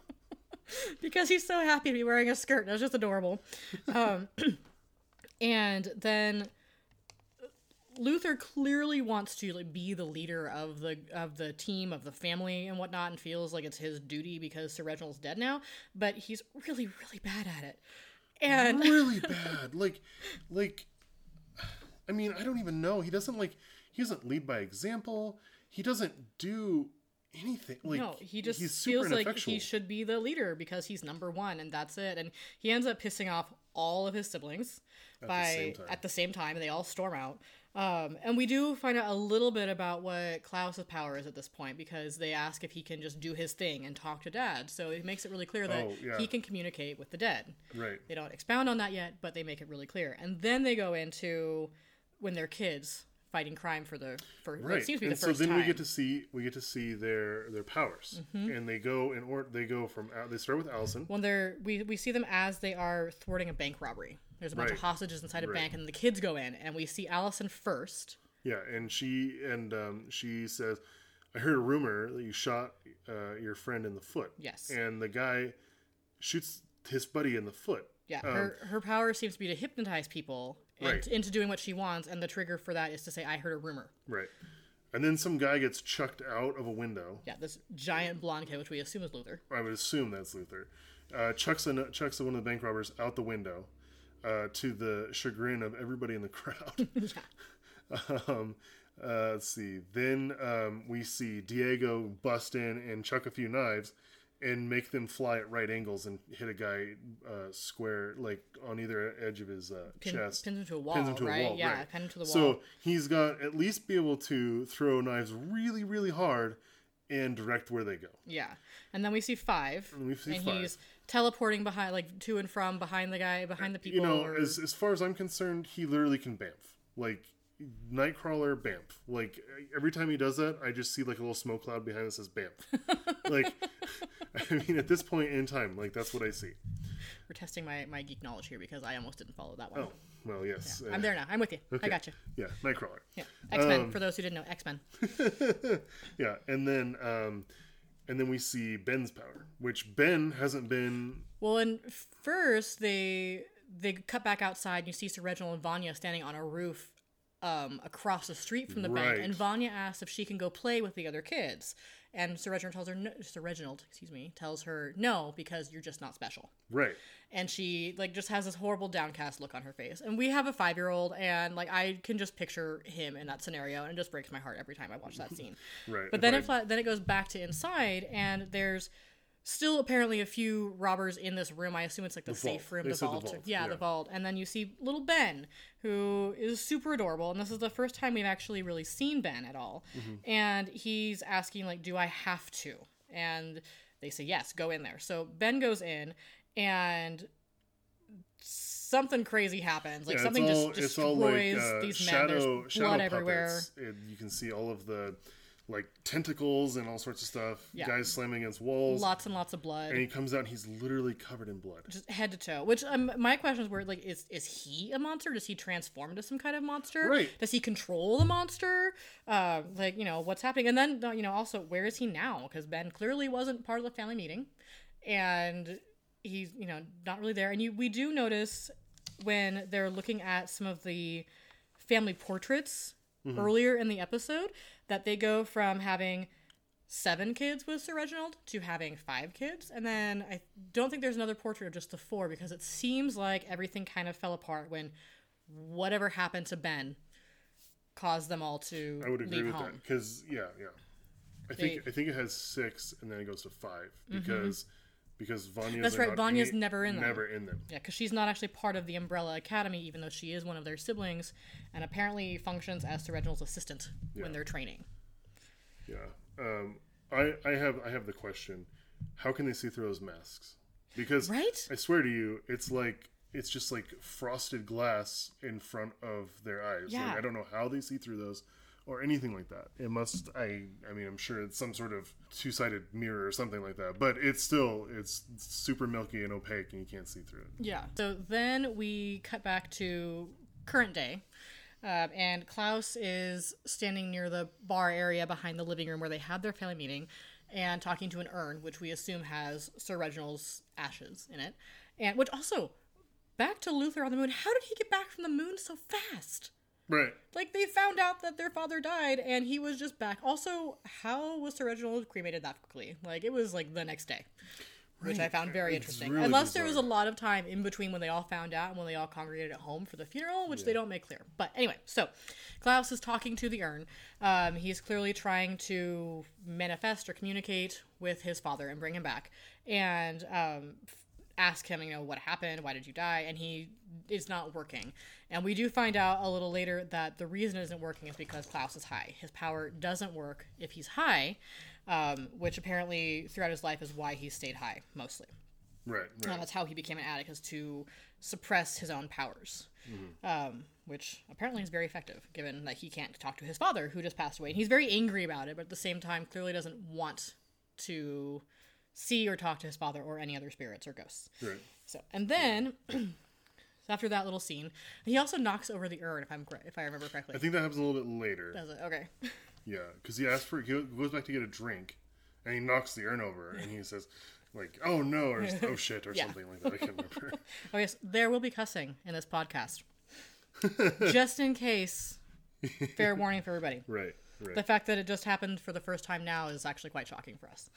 because he's so happy to be wearing a skirt. And that's just adorable. Um and then Luther clearly wants to like, be the leader of the of the team of the family and whatnot, and feels like it's his duty because Sir Reginald's dead now. But he's really, really bad at it. And really bad. Like, like, I mean, I don't even know. He doesn't like. He doesn't lead by example. He doesn't do anything. Like, no, he just feels like he should be the leader because he's number one, and that's it. And he ends up pissing off all of his siblings the by time. at the same time, and they all storm out. Um, and we do find out a little bit about what Klaus's power is at this point because they ask if he can just do his thing and talk to Dad. So it makes it really clear that Oh, yeah. he can communicate with the dead. Right. They don't expound on that yet, but they make it really clear. And then they go into when they're kids fighting crime for the for what Right. seems to be and the so first then time. Mm-hmm. we get to see we get to see their their powers, and they go in or they go from Al- they start with Allison. when they're we, we see them as they are thwarting a bank robbery. There's a bunch of hostages inside a Right. bank, and the kids go in, and we see Allison first. Yeah, and she and um, she says, "I heard a rumor that you shot uh, your friend in the foot." Yes. and the guy shoots his buddy in the foot. Yeah, Um, her her power seems to be to hypnotize people and, Right. into doing what she wants, and the trigger for that is to say, "I heard a rumor." Right, and then some guy gets chucked out of a window. Yeah, this giant blonde kid, which we assume is Luther. I would assume that's Luther. Uh, chucks a, chucks one of the bank robbers out the window, uh, to the chagrin of everybody in the crowd. um, uh, let's see. Then um, we see Diego bust in and chuck a few knives, and make them fly at right angles and hit a guy uh, square, like on either edge of his uh, Pin, chest. pins him to a wall, Pins him to a right? wall, yeah, right. pin him to the wall. So he's got at least be able to throw knives really, really hard and direct where they go. Yeah, and then we see five, And we see and five. he's teleporting behind, like to and from behind the guy, behind the people. you know, or- as as far as I'm concerned, he literally can bamf. Like Nightcrawler bamf. Like every time he does that, I just see like a little smoke cloud behind that says bamf. like I mean, at this point in time, like that's what I see. we're testing my, my geek knowledge here because I almost didn't follow that one. Oh, well, yes. uh, I'm there now. I'm with you. I got you. Yeah, Nightcrawler. Yeah, X Men. Um, for those who didn't know, X Men. yeah, and then um, and then we see Ben's power, which Ben hasn't been. Well, and first they they cut back outside and you see Sir Reginald and Vanya standing on a roof um, across the street from the Right. bank, and Vanya asks if she can go play with the other kids, and Sir Reginald tells her, no, Sir Reginald, excuse me, tells her no because you're just not special, Right. and she like just has this horrible downcast look on her face. And we have a five year old, and like I can just picture him in that scenario, and it just breaks my heart every time I watch that scene. Right. But If then I- it fla- then it goes back to inside, and there's still apparently a few robbers in this room. I assume it's like the, safe vault. room, the said the vault. vault, Yeah, yeah. the vault. And then you see little Ben, who is super adorable, and this is the first time we've actually really seen Ben at all. Mm-hmm. And he's asking like, "Do I have to?" And they say, "Yes, go in there." So Ben goes in, and something crazy happens. Like Yeah, something all, just destroys like uh, these men. shadow, There's shadow blood everywhere. It, you can see all of the like tentacles and all sorts of stuff. Yeah. Guys slamming against walls. Lots and lots of blood. and he comes out and he's literally covered in blood. just head to toe. Which um, my questions were like, is is he a monster? Does he transform into some kind of monster? Right. Does he control the monster? Uh, like you know what's happening, and then uh, you know also where is he now? Because Ben clearly wasn't part of the family meeting, and he's you know not really there. And you we do notice when they're looking at some of the family portraits earlier in the episode that they go from having seven kids with Sir Reginald to having five kids. And then I don't think there's another portrait of just the four because it seems like everything kind of fell apart when whatever happened to Ben caused them all to I would agree leave with home. that because yeah, yeah. I think I think it has six and then it goes to five mm-hmm. because because Vanya's Mm-hmm. That's right, Vanya's any- never in them. Never in them. Yeah, because she's not actually part of the Umbrella Academy, even though she is one of their siblings, and apparently functions as Sir Reginald's assistant Yeah. when they're training. Yeah. Um, I I have I have the question: How can they see through those masks? Because Right? I swear to you, it's like it's just like frosted glass in front of their eyes. Yeah. Like, I don't know how they see through those or anything like that. It must. I. I mean, I'm sure it's some sort of two-sided mirror or something like that. But it's still it's super milky and opaque, and you can't see through it. Yeah. So then we cut back to current day. Um, and Klaus is standing near the bar area behind the living room where they had their family meeting and talking to an urn, which we assume has Sir Reginald's ashes in it. And which also, back to Luther on the moon, how did he get back from the moon so fast? Right. Like they found out that their father died and he was just back. Also, how was Sir Reginald cremated that quickly? Like it was like the next day. Which I found very It's interesting. really Unless there was a lot of time in between when they all found out and when they all congregated at home for the funeral, which they don't make clear. But anyway, so Klaus is talking to the urn. Um, he's clearly trying to manifest or communicate with his father and bring him back. And um, ask him, you know, what happened? Why did you die? And he is not working. And we do find out a little later that the reason it isn't working is because Klaus is high. His power doesn't work if he's high, um, which apparently throughout his life is why he stayed high mostly. Right. Right. that's how he became an addict, is to suppress his own powers, Mm-hmm. um, which apparently is very effective, given that he can't talk to his father, who just passed away. And he's very angry about it, but at the same time, clearly doesn't want to see or talk to his father or any other spirits or ghosts. Right. So, and then so after that little scene, he also knocks over the urn, if I'm if I remember correctly. I think that happens a little bit later. Does it? Okay. Yeah, because he asks for he goes back to get a drink, and he knocks the urn over, and he says, like, "Oh no," or "Oh shit," or Yeah. something like that. I can't remember. Oh yes, there will be cussing in this podcast, just in case. Fair warning for everybody. right. Right. The fact that it just happened for the first time now is actually quite shocking for us.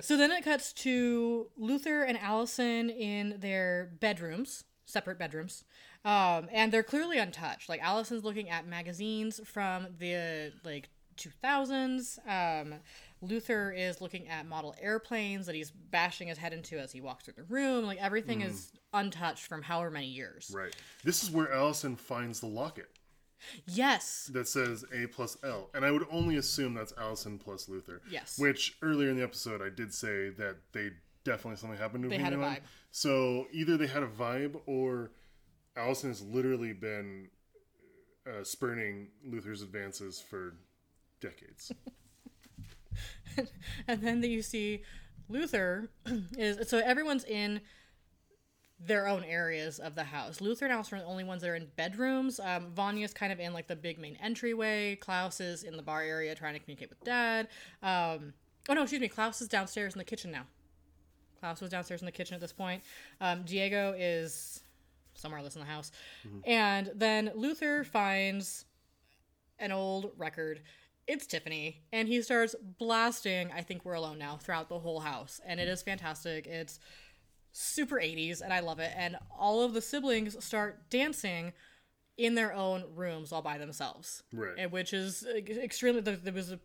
so then it cuts to Luther and Allison in their bedrooms, separate bedrooms, um, and they're clearly untouched. Like Allison's looking at magazines from the like 2000s. Um, Luther is looking at model airplanes that he's bashing his head into as he walks through the room. Like everything is untouched from however many years. right. This is where Allison finds the locket Yes. that says A plus L, and I would only assume that's Allison plus Luther. Yes. Which earlier in the episode I did say that they definitely something happened to They me had a vibe. So either they had a vibe, or Allison has literally been uh, spurning Luther's advances for decades. and then that you see Luther is so everyone's in their own areas of the house. Luther and Allison are the only ones that are in bedrooms. Um, Vanya's kind of in like the big main entryway. Klaus is in the bar area trying to communicate with Dad. Um, Oh no, excuse me. Klaus is downstairs in the kitchen now. Klaus was downstairs in the kitchen at this point. Um, Diego is somewhere else in the house, and then Luther finds an old record. It's Tiffany, and he starts blasting "I Think We're Alone Now" throughout the whole house, and it is fantastic. It's super 80s, and I love it. And all of the siblings start dancing in their own rooms all by themselves, Right. and which is uh, extremely. There was a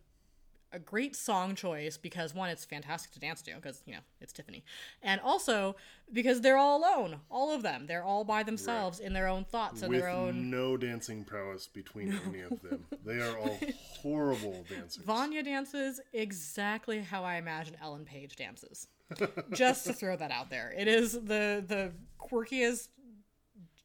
a great song choice because one, it's fantastic to dance to because you know it's Tiffany, and also because they're all alone, all of them. They're all by themselves in their own thoughts and With their own. no dancing prowess between any of them. They are all horrible dancers. Vanya dances exactly how I imagine Ellen Page dances. Just to throw that out there, it is the the quirkiest,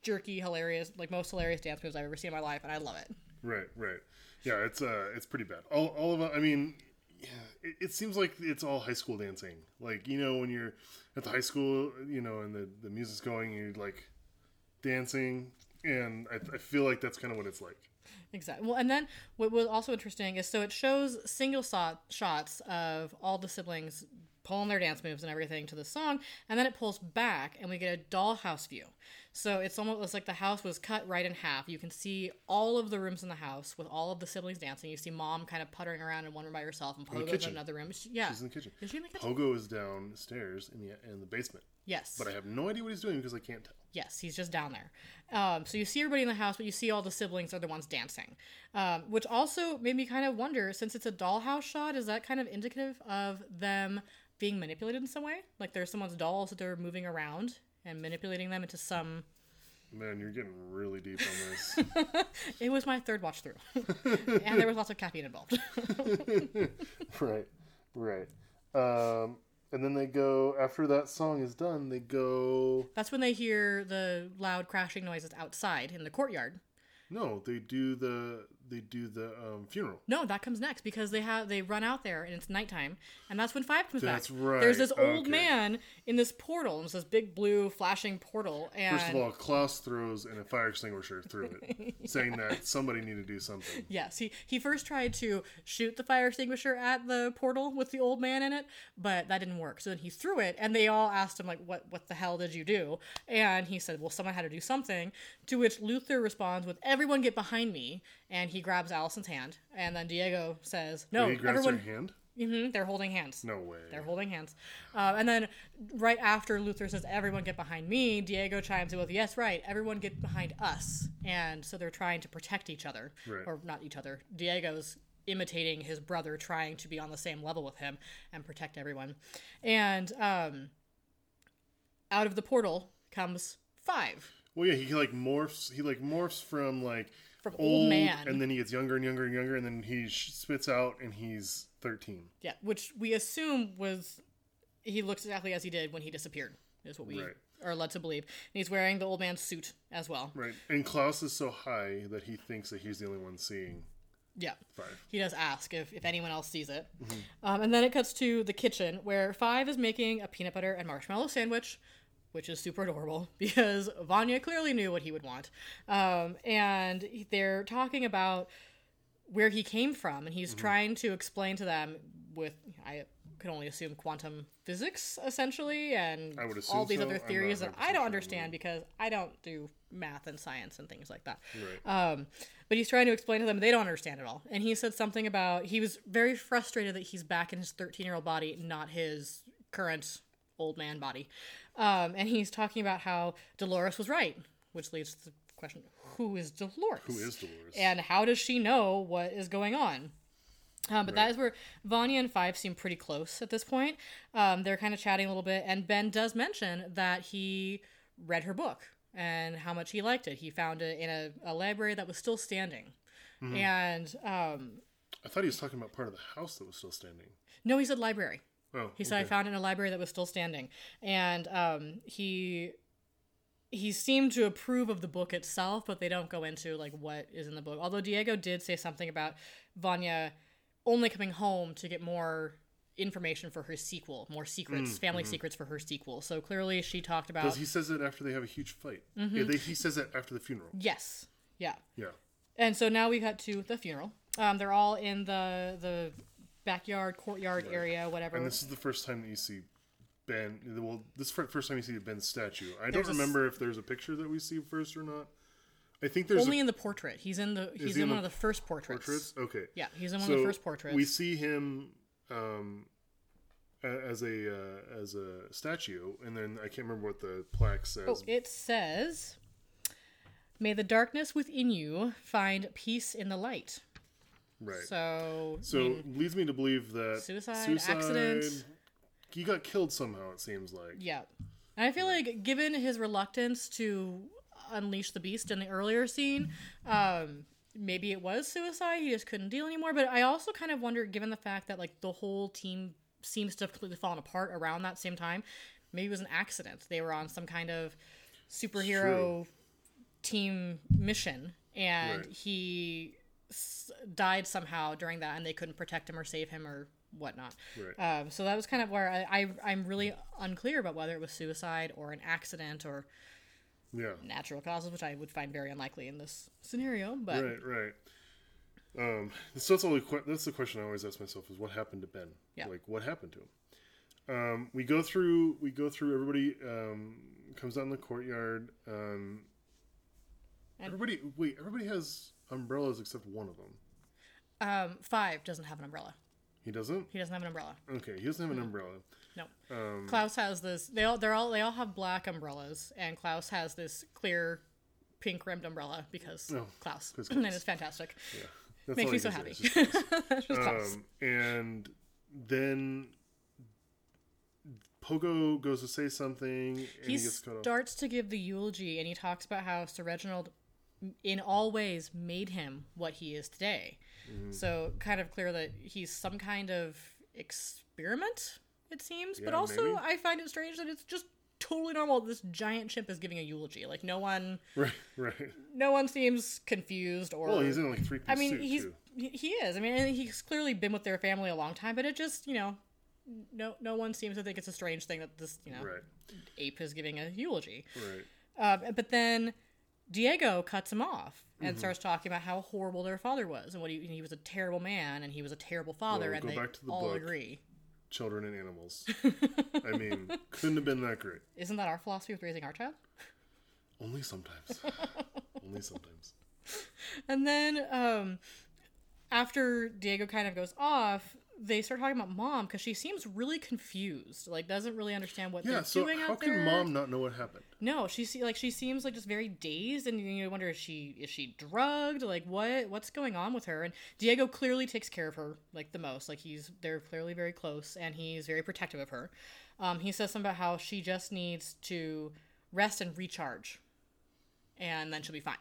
jerky, hilarious, like most hilarious dance moves I've ever seen in my life, and I love it. Right, right. Yeah, it's uh, it's pretty bad. All, all of. I mean, yeah, it, it seems like it's all high school dancing. Like you know, when you're at the high school, you know, and the the music's going, and you're like dancing, and I, I feel like that's kind of what it's like. Exactly. Well, and then what was also interesting is so it shows single shot shots of all the siblings pulling their dance moves and everything to the song, and then it pulls back and we get a dollhouse view. So it's almost it's like the house was cut right in half. You can see all of the rooms in the house with all of the siblings dancing. You see mom kind of puttering around in one room by herself and Pogo's in kitchen. another room. She- yeah. She's in the kitchen. Is she in the kitchen? Pogo is downstairs in the in the basement, yes. but I have no idea what he's doing because I can't tell. Yes, he's just down there. Um, so you see everybody in the house, but you see all the siblings are the ones dancing, um, which also made me kind of wonder since it's a dollhouse shot, is that kind of indicative of them being manipulated in some way? Like there's someone's dolls that they're moving around and manipulating them into some. Man, you're getting really deep on this. It was my third watch through, and there was lots of caffeine involved. right, right. Um, and then they go after that song is done. They go. That's when they hear the loud crashing noises outside in the courtyard. No, they do the they do the um, funeral. No, that comes next because they have they run out there and it's nighttime, and that's when Five comes That's back. right, There's this old okay. man in this portal, and it's this big blue flashing portal, and First of all, Klaus throws in a fire extinguisher through it, saying that somebody need to do something. yes, he he first tried to shoot the fire extinguisher at the portal with the old man in it, but that didn't work. So then he threw it, and they all asked him like, "What what the hell did you do?" And he said, "Well, someone had to do something." To which Luther responds with, "Everyone get behind me," and he grabs Allison's hand, and then Diego says, "No, he grabs everyone." her hand. hmm they're holding hands. No way. They're holding hands. Uh, and then right after Luther says, Everyone get behind me, Diego chimes in with, Yes, right, everyone get behind us. And so they're trying to protect each other. Right. Or not each other. Diego's imitating his brother, trying to be on the same level with him and protect everyone. And um, out of the portal comes Five. Well, yeah, he like morphs. He like morphs from like From old man. and then he gets younger and younger and younger, and then he sh- spits out, and he's thirteen. Yeah, which we assume was he looks exactly as he did when he disappeared, is what we Right. are led to believe. And he's wearing the old man's suit as well. Right, and Klaus is so high that he thinks that he's the only one seeing Yeah. Five. He does ask if, if anyone else sees it. Um, and then it cuts to the kitchen where Five is making a peanut butter and marshmallow sandwich, which is super adorable because Vanya clearly knew what he would want. Um, and they're talking about where he came from, and he's trying to explain to them with, I could only assume quantum physics, essentially, and all these so. other theories that I don't sure. understand because I don't do math and science and things like that. Right. Um, but he's trying to explain to them they don't understand it all. And he said something about he was very frustrated that he's back in his 13 year old body, not his current old man body. Um, and he's talking about how Dolores was right, which leads to the question who is Dolores? Who is Dolores? And how does she know what is going on? Um, but that is where Vanya and Five seem pretty close at this point. Um, they're kind of chatting a little bit, and Ben does mention that he read her book and how much he liked it. He found it in a, a library that was still standing. And um, I thought he was talking about part of the house that was still standing. no, he said library. Oh, He said I found it in a library that was still standing, and um, he he seemed to approve of the book itself, but they don't go into like what is in the book. Although Diego did say something about Vanya only coming home to get more information for her sequel, more secrets, family secrets for her sequel. So clearly, she talked about Because he says it after they have a huge fight. Mm-hmm. Yeah, they, he says it after the funeral. yes, yeah. Yeah. And so now we cut to the funeral. Um, they're all in the the backyard, courtyard area, whatever. And this is the first time that you see Ben. Well, this first time you see Ben's statue. I There's don't a remember if there's a picture that we see first or not. I think there's Only a in the portrait. He's in the he's he in, in one of the first portraits. portraits. Okay. Yeah, he's in one so of the first portraits. we see him um, as a uh, as a statue, and then I can't remember what the plaque says. Oh, it says, "May the darkness within you find peace in the light." Right. So, So I mean, leads me to believe that Suicide, accident. He got killed somehow. It seems like. yeah. And I feel like, given his reluctance to unleash the beast in the earlier scene, um, maybe it was suicide. He just couldn't deal anymore. But I also kind of wonder, given the fact that like the whole team seems to have completely fallen apart around that same time, maybe it was an accident. They were on some kind of superhero team mission, and Right. he s- died somehow during that, and they couldn't protect him or save him or whatnot. Right. Um, so that was kind of where I, I I'm really unclear about whether it was suicide or an accident or Yeah. natural causes, which I would find very unlikely in this scenario. But Right. Right. Um, so that's only que- that's the question I always ask myself is what happened to Ben? Yeah. Like what happened to him? Um, we go through we go through everybody um, comes out in the courtyard. Um, And- everybody wait everybody has umbrellas except one of them. um, five doesn't have an umbrella. He doesn't. He doesn't have an umbrella. Okay, he doesn't have an umbrella. No. Um, Klaus has this. They all they're all they all have black umbrellas, and Klaus has this clear pink rimmed umbrella because Oh, Klaus, 'cause and Klaus. it's fantastic. that's Makes me so happy. Klaus. Klaus. um, and then Pogo goes to say something, and he, he gets cut off. starts to give the eulogy, and he talks about how Sir Reginald, in all ways, made him what he is today. Mm-hmm. So, kind of clear that he's some kind of experiment. It seems, but also maybe. I find it strange that it's just totally normal. This giant chimp is giving a eulogy. Like no one, Right, right. no one seems confused or. Well, he's in like three I mean, he's too. he is. I mean, he's clearly been with their family a long time, but it just you know, no no one seems to think it's a strange thing that this you know Right, ape is giving a eulogy. right. Um, but then Diego cuts him off and Mm-hmm. starts talking about how horrible their father was and what he, he was a terrible man and he was a terrible father, Well, and they back to the all book. agree. Children and animals. I mean, couldn't have been that great. Isn't that our philosophy with raising our child? Only sometimes. Only sometimes. And then um, after Diego kind of goes off, they start talking about mom because she seems really confused, like doesn't really understand what Yeah. they're So doing how can there. mom not know what happened? No, she see like she seems like just very dazed, and you wonder is she is she drugged? Like what what's going on with her? And Diego clearly takes care of her like the most. Like he's they're clearly very close, and he's very protective of her. Um, he says something about how she just needs to rest and recharge, and then she'll be fine.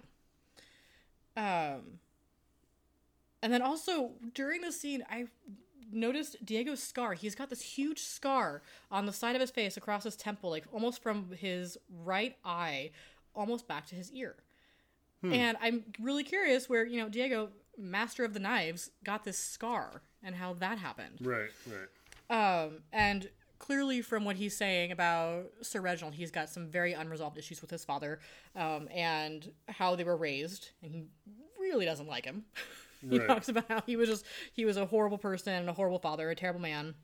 Um, and then also during the scene, I noticed Diego's scar. He's got this huge scar on the side of his face across his temple, like almost from his right eye almost back to his ear. And I'm really curious where, you know, Diego, master of the knives, got this scar and how that happened. Right, right. Um, and clearly, from what he's saying about Sir Reginald, he's got some very unresolved issues with his father um, and how they were raised. And he really doesn't like him. he Right. talks about how he was just, he was a horrible person, and a horrible father, a terrible man.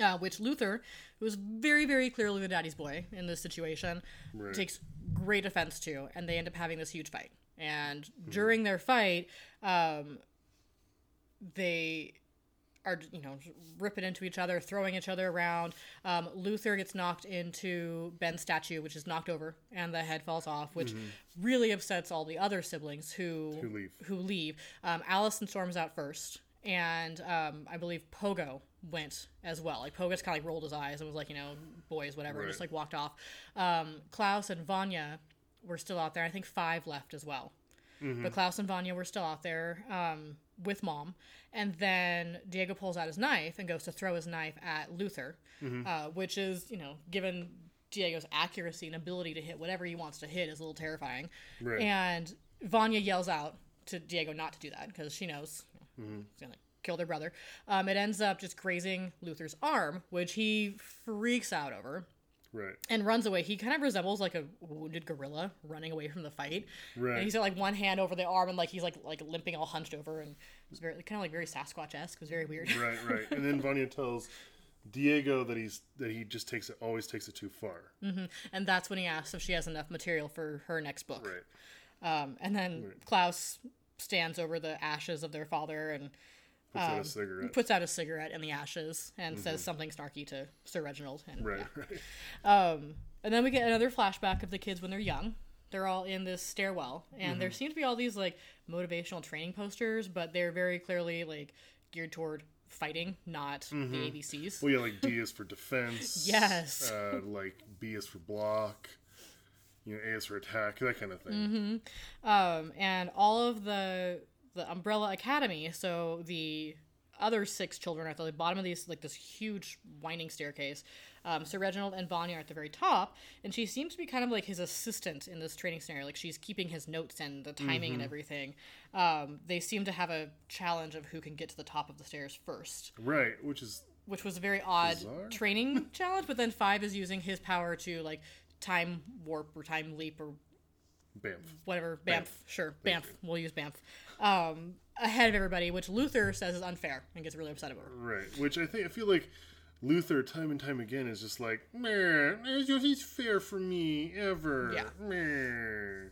Uh, which Luther, who is very, very clearly the daddy's boy in this situation, Right. takes great offense to, and they end up having this huge fight. And during their fight, um, they are you know ripping into each other, throwing each other around. Um, Luther gets knocked into Ben's statue, which is knocked over, and the head falls off, which really upsets all the other siblings who Who leave. Who leave. Um, Allison storms out first, and um, I believe Pogo went as well. Like Pogo just kind of like rolled his eyes and was like, you know, boys, whatever, and just like walked off. Um, Klaus and Vanya were still out there. I think five left as well. But Klaus and Vanya were still out there um, with mom. And then Diego pulls out his knife and goes to throw his knife at Luther, uh, which is, you know, given Diego's accuracy and ability to hit whatever he wants to hit, is a little terrifying. Right. And Vanya yells out to Diego not to do that because she knows you know, he's going to kill their brother. Um, it ends up just grazing Luther's arm, which he freaks out over. Right. and runs away. He kind of resembles like a wounded gorilla running away from the fight. Right. And he's got like one hand over the arm and like he's like like limping all hunched over and it's very kind of like very Sasquatch esque. It was very weird. Right, right. And then Vanya tells Diego that he's that he just takes it always takes it too far. and that's when he asks if she has enough material for her next book. Right. Um, and then Klaus stands over the ashes of their father and Puts Um, out a cigarette. puts out a cigarette in the ashes and says something snarky to Sir Reginald. And, right, yeah. right. Um, and then we get another flashback of the kids when they're young. They're all in this stairwell, and there seem to be all these like motivational training posters, but they're very clearly like geared toward fighting, not the ABCs. Well, yeah, like D is for defense. Yes. Uh, like B is for block. You know, A is for attack. That kind of thing. Mm-hmm. Um, and all of the the Umbrella Academy, so the other six children are at the bottom of these like this huge winding staircase. Um, Sir Reginald and Vanya are at the very top, and she seems to be kind of like his assistant in this training scenario. Like she's keeping his notes and the timing and everything. Um, they seem to have a challenge of who can get to the top of the stairs first, Right, which is which was a very odd Bizarre. training challenge. But then Five is using his power to like time warp or time leap or Bamf. whatever Bamf, sure Bamf, we'll use Bamf um, ahead of everybody, which Luther says is unfair and gets really upset about. Right, which I think I feel like Luther time and time again is just like, man, he's fair for me ever. Yeah. Meh."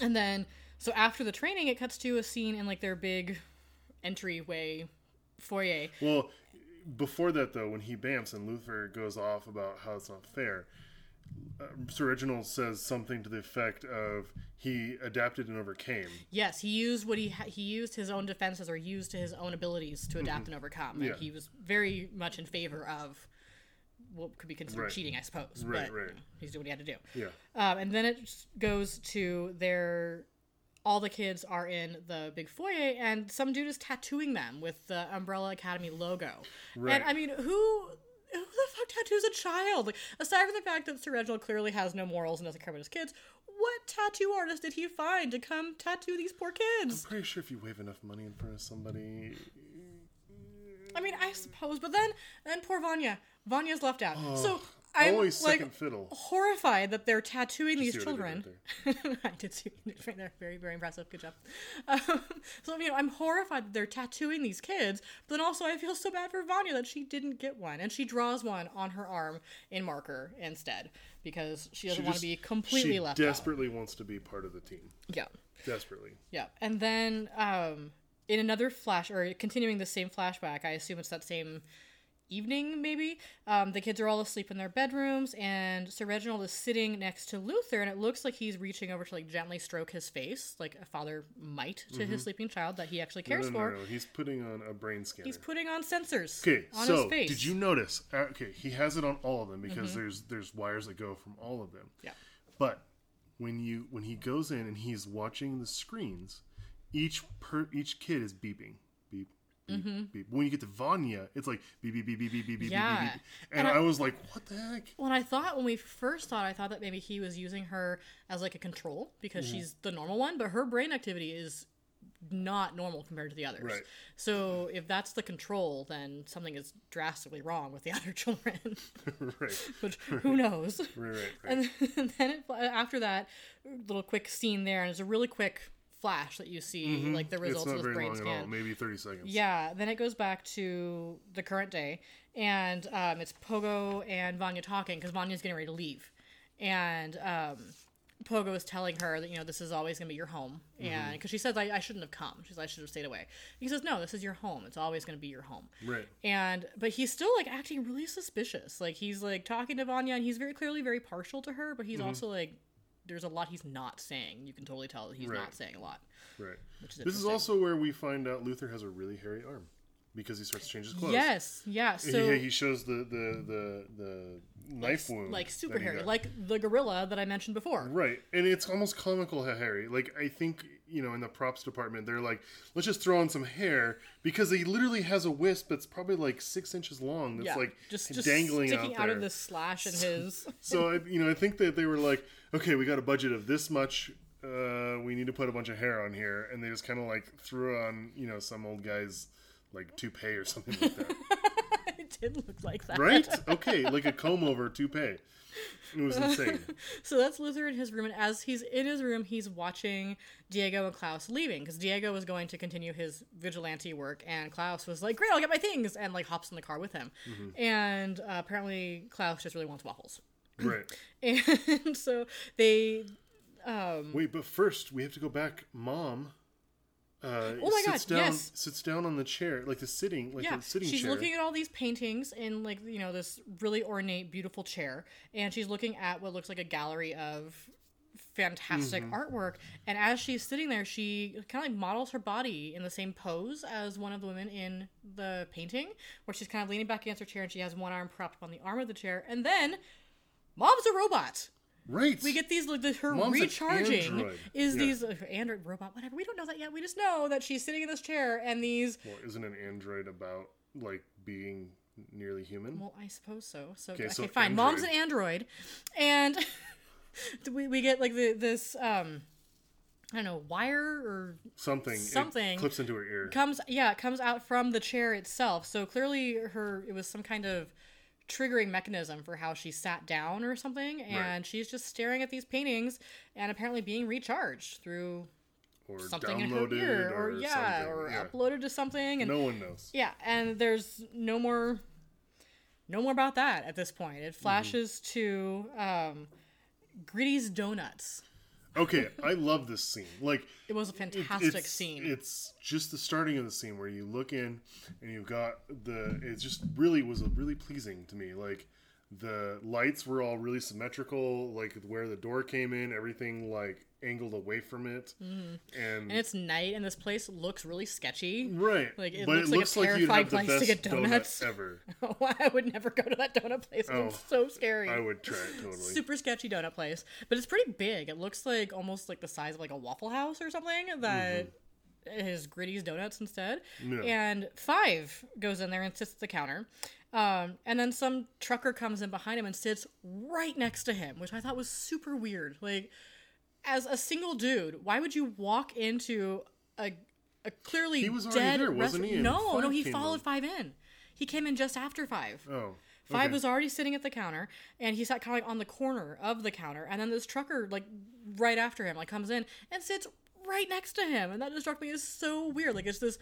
And then, so after the training, it cuts to a scene in like their big entryway foyer. Well, before that though, when he bamps and Luther goes off about how it's not fair, uh, Sir Reginald says something to the effect of he adapted and overcame. Yes, he used what he ha- he used his own defenses or used his own abilities to adapt and overcome. And Mm-hmm. Yeah. he was very much in favor of what could be considered Right. cheating, I suppose. Right, but right. he's doing what he had to do. Yeah. Um, and then it goes to their. All the kids are in the big foyer, and some dude is tattooing them with the Umbrella Academy logo. Right. And I mean, who who the fuck tattoos a child? Like, aside from the fact that Sir Reginald clearly has no morals and doesn't care about his kids, what tattoo artist did he find to come tattoo these poor kids? I'm Pretty sure if you wave enough money in front of somebody, I mean, I suppose, but then then poor Vanya. Vanya's left out. so I'm always like fiddle. horrified that they're tattooing these what I did children. I did see right there. Very, very impressive. Good job. Um, so, you know, I'm horrified that they're tattooing these kids, but then also I feel so bad for Vanya that she didn't get one. And she draws one on her arm in marker instead because she doesn't She want to be completely she left out. desperately wants to be part of the team. Yeah. Desperately. Yeah. And then um, in another flash, or continuing the same flashback, I assume it's that same evening, maybe. Um, the kids are all asleep in their bedrooms, and Sir Reginald is sitting next to Luther, and it looks like he's reaching over to like gently stroke his face, like a father might to his sleeping child that he actually Mm-hmm. No, cares no, for. no. He's putting on a brain scanner. He's putting on sensors Okay, so his face. did you notice? uh, Okay, he has it on all of them because there's there's wires that go from all of them. Mm-hmm. Yeah. But when you when he goes in and he's watching the screens, each per each kid is beeping, beep, beep, beep. When you get to Vanya, it's like beep beep beep beep beep beep beep Mm-hmm. Yeah. beep beep. And, And I, I- was like, what the heck? When I thought when we first thought, I thought that maybe he was using her as like a control because Mm-hmm. she's the normal one, but her brain activity is not normal compared to the others. Right. So if that's the control, then something is drastically wrong with the other children. right, Which who knows? right, right, right. And then it, after that little quick scene there, and it's a really quick flash that you see like the Mm-hmm. results of this very brain scan. Maybe thirty seconds. Yeah, then it goes back to the current day, and um, it's Pogo and Vanya talking because Vanya's getting ready to leave, and um, Pogo is telling her that you know this is always going to be your home, and because she says I, I shouldn't have come, she says I should have stayed away. He says no, this is your home. It's always going to be your home. Right. And but he's still like acting really suspicious. Like he's like talking to Vanya, and he's very clearly very partial to her, but he's Mm-hmm. also like. There's a lot he's not saying. You can totally tell that he's Right. not saying a lot. Right. Which is This is also where we find out Luther has a really hairy arm because he starts to change his clothes. Yes, yeah. He- So he, he shows the the the, the knife wound, like super hairy, like the gorilla that I mentioned before. Right, and it's almost comical how hairy. Like I think you know in the props department, they're like, let's just throw on some hair because he literally has a wisp that's probably like six inches long. That's Yeah, like just just dangling sticking out out, of the slash in his. So I, you know, I think that they were like, okay, we got a budget of this much. Uh, we need to put a bunch of hair on here, and they just kind of like threw on you know some old guy's like toupee or something like that. it did look like that. right? Okay, like a comb over toupee. It was insane. So that's Luther in his room, and as he's in his room, he's watching Diego and Klaus leaving because Diego was going to continue his vigilante work, and Klaus was like, "Great, I'll get my things," and like hops in the car with him. And uh, apparently, Klaus just really wants waffles, right. and so they. Um, Wait, but first we have to go back. Mom. Uh, Oh my sits God, down, yes. Sits down on the chair, like the sitting, like Yeah, the sitting she's chair. looking at all these paintings in like you know this really ornate, beautiful chair, and she's looking at what looks like a gallery of fantastic Mm-hmm. artwork. And as she's sitting there, she kind of like models her body in the same pose as one of the women in the painting, where she's kind of leaning back against her chair and she has one arm propped up on the arm of the chair. And then, mom's a robot. right. We get these like the, her Mom's recharging android. is Yeah. these uh, android robot whatever. We don't know that yet. We just know that she's sitting in this chair and these Well, isn't an android about like being nearly human? Well, I suppose so. So okay, Okay, so fine. Mom's an Android. android, and we we get like the this um I don't know wire or something. it something clips into her ear. comes yeah it comes out from the chair itself. So clearly her it was some kind of triggering mechanism for how she sat down or something and Right. she's just staring at these paintings and apparently being recharged through or something in her ear or, or, yeah something. or yeah. uploaded to something and No one knows. yeah, and there's no more no more about that at this point. Mm-hmm. It flashes to um Griddy's Donuts. Okay, I love this scene. Like It was a it- fantastic it's, scene. It's just the starting of the scene where you look in and you've got the. It just really was really pleasing to me. Like the lights were all really symmetrical. Like where the door came in, everything like angled away from it, and, and it's night and this place looks really sketchy. right. like, it looks it like a looks like you'd terrifying place to get donut donuts. ever. I would never go to that donut place. Oh, it's so scary. I would try it totally. Super sketchy donut place, but it's pretty big. It looks like almost like the size of like a Waffle House or something. that is Griddy's Donuts instead. Yeah. And Five goes in there and sits at the counter, um, and then some trucker comes in behind him and sits right next to him, which I thought was super weird. Like, as a single dude, why would you walk into a a clearly He was dead there, wasn't he? And No, no, he followed in. Five in. He came in just after Five. Oh, Five okay. was already sitting at the counter, and he sat kind of like on the corner of the counter, and then this trucker like right after him like comes in and sits right next to him, and that just struck me as so weird. Like it's this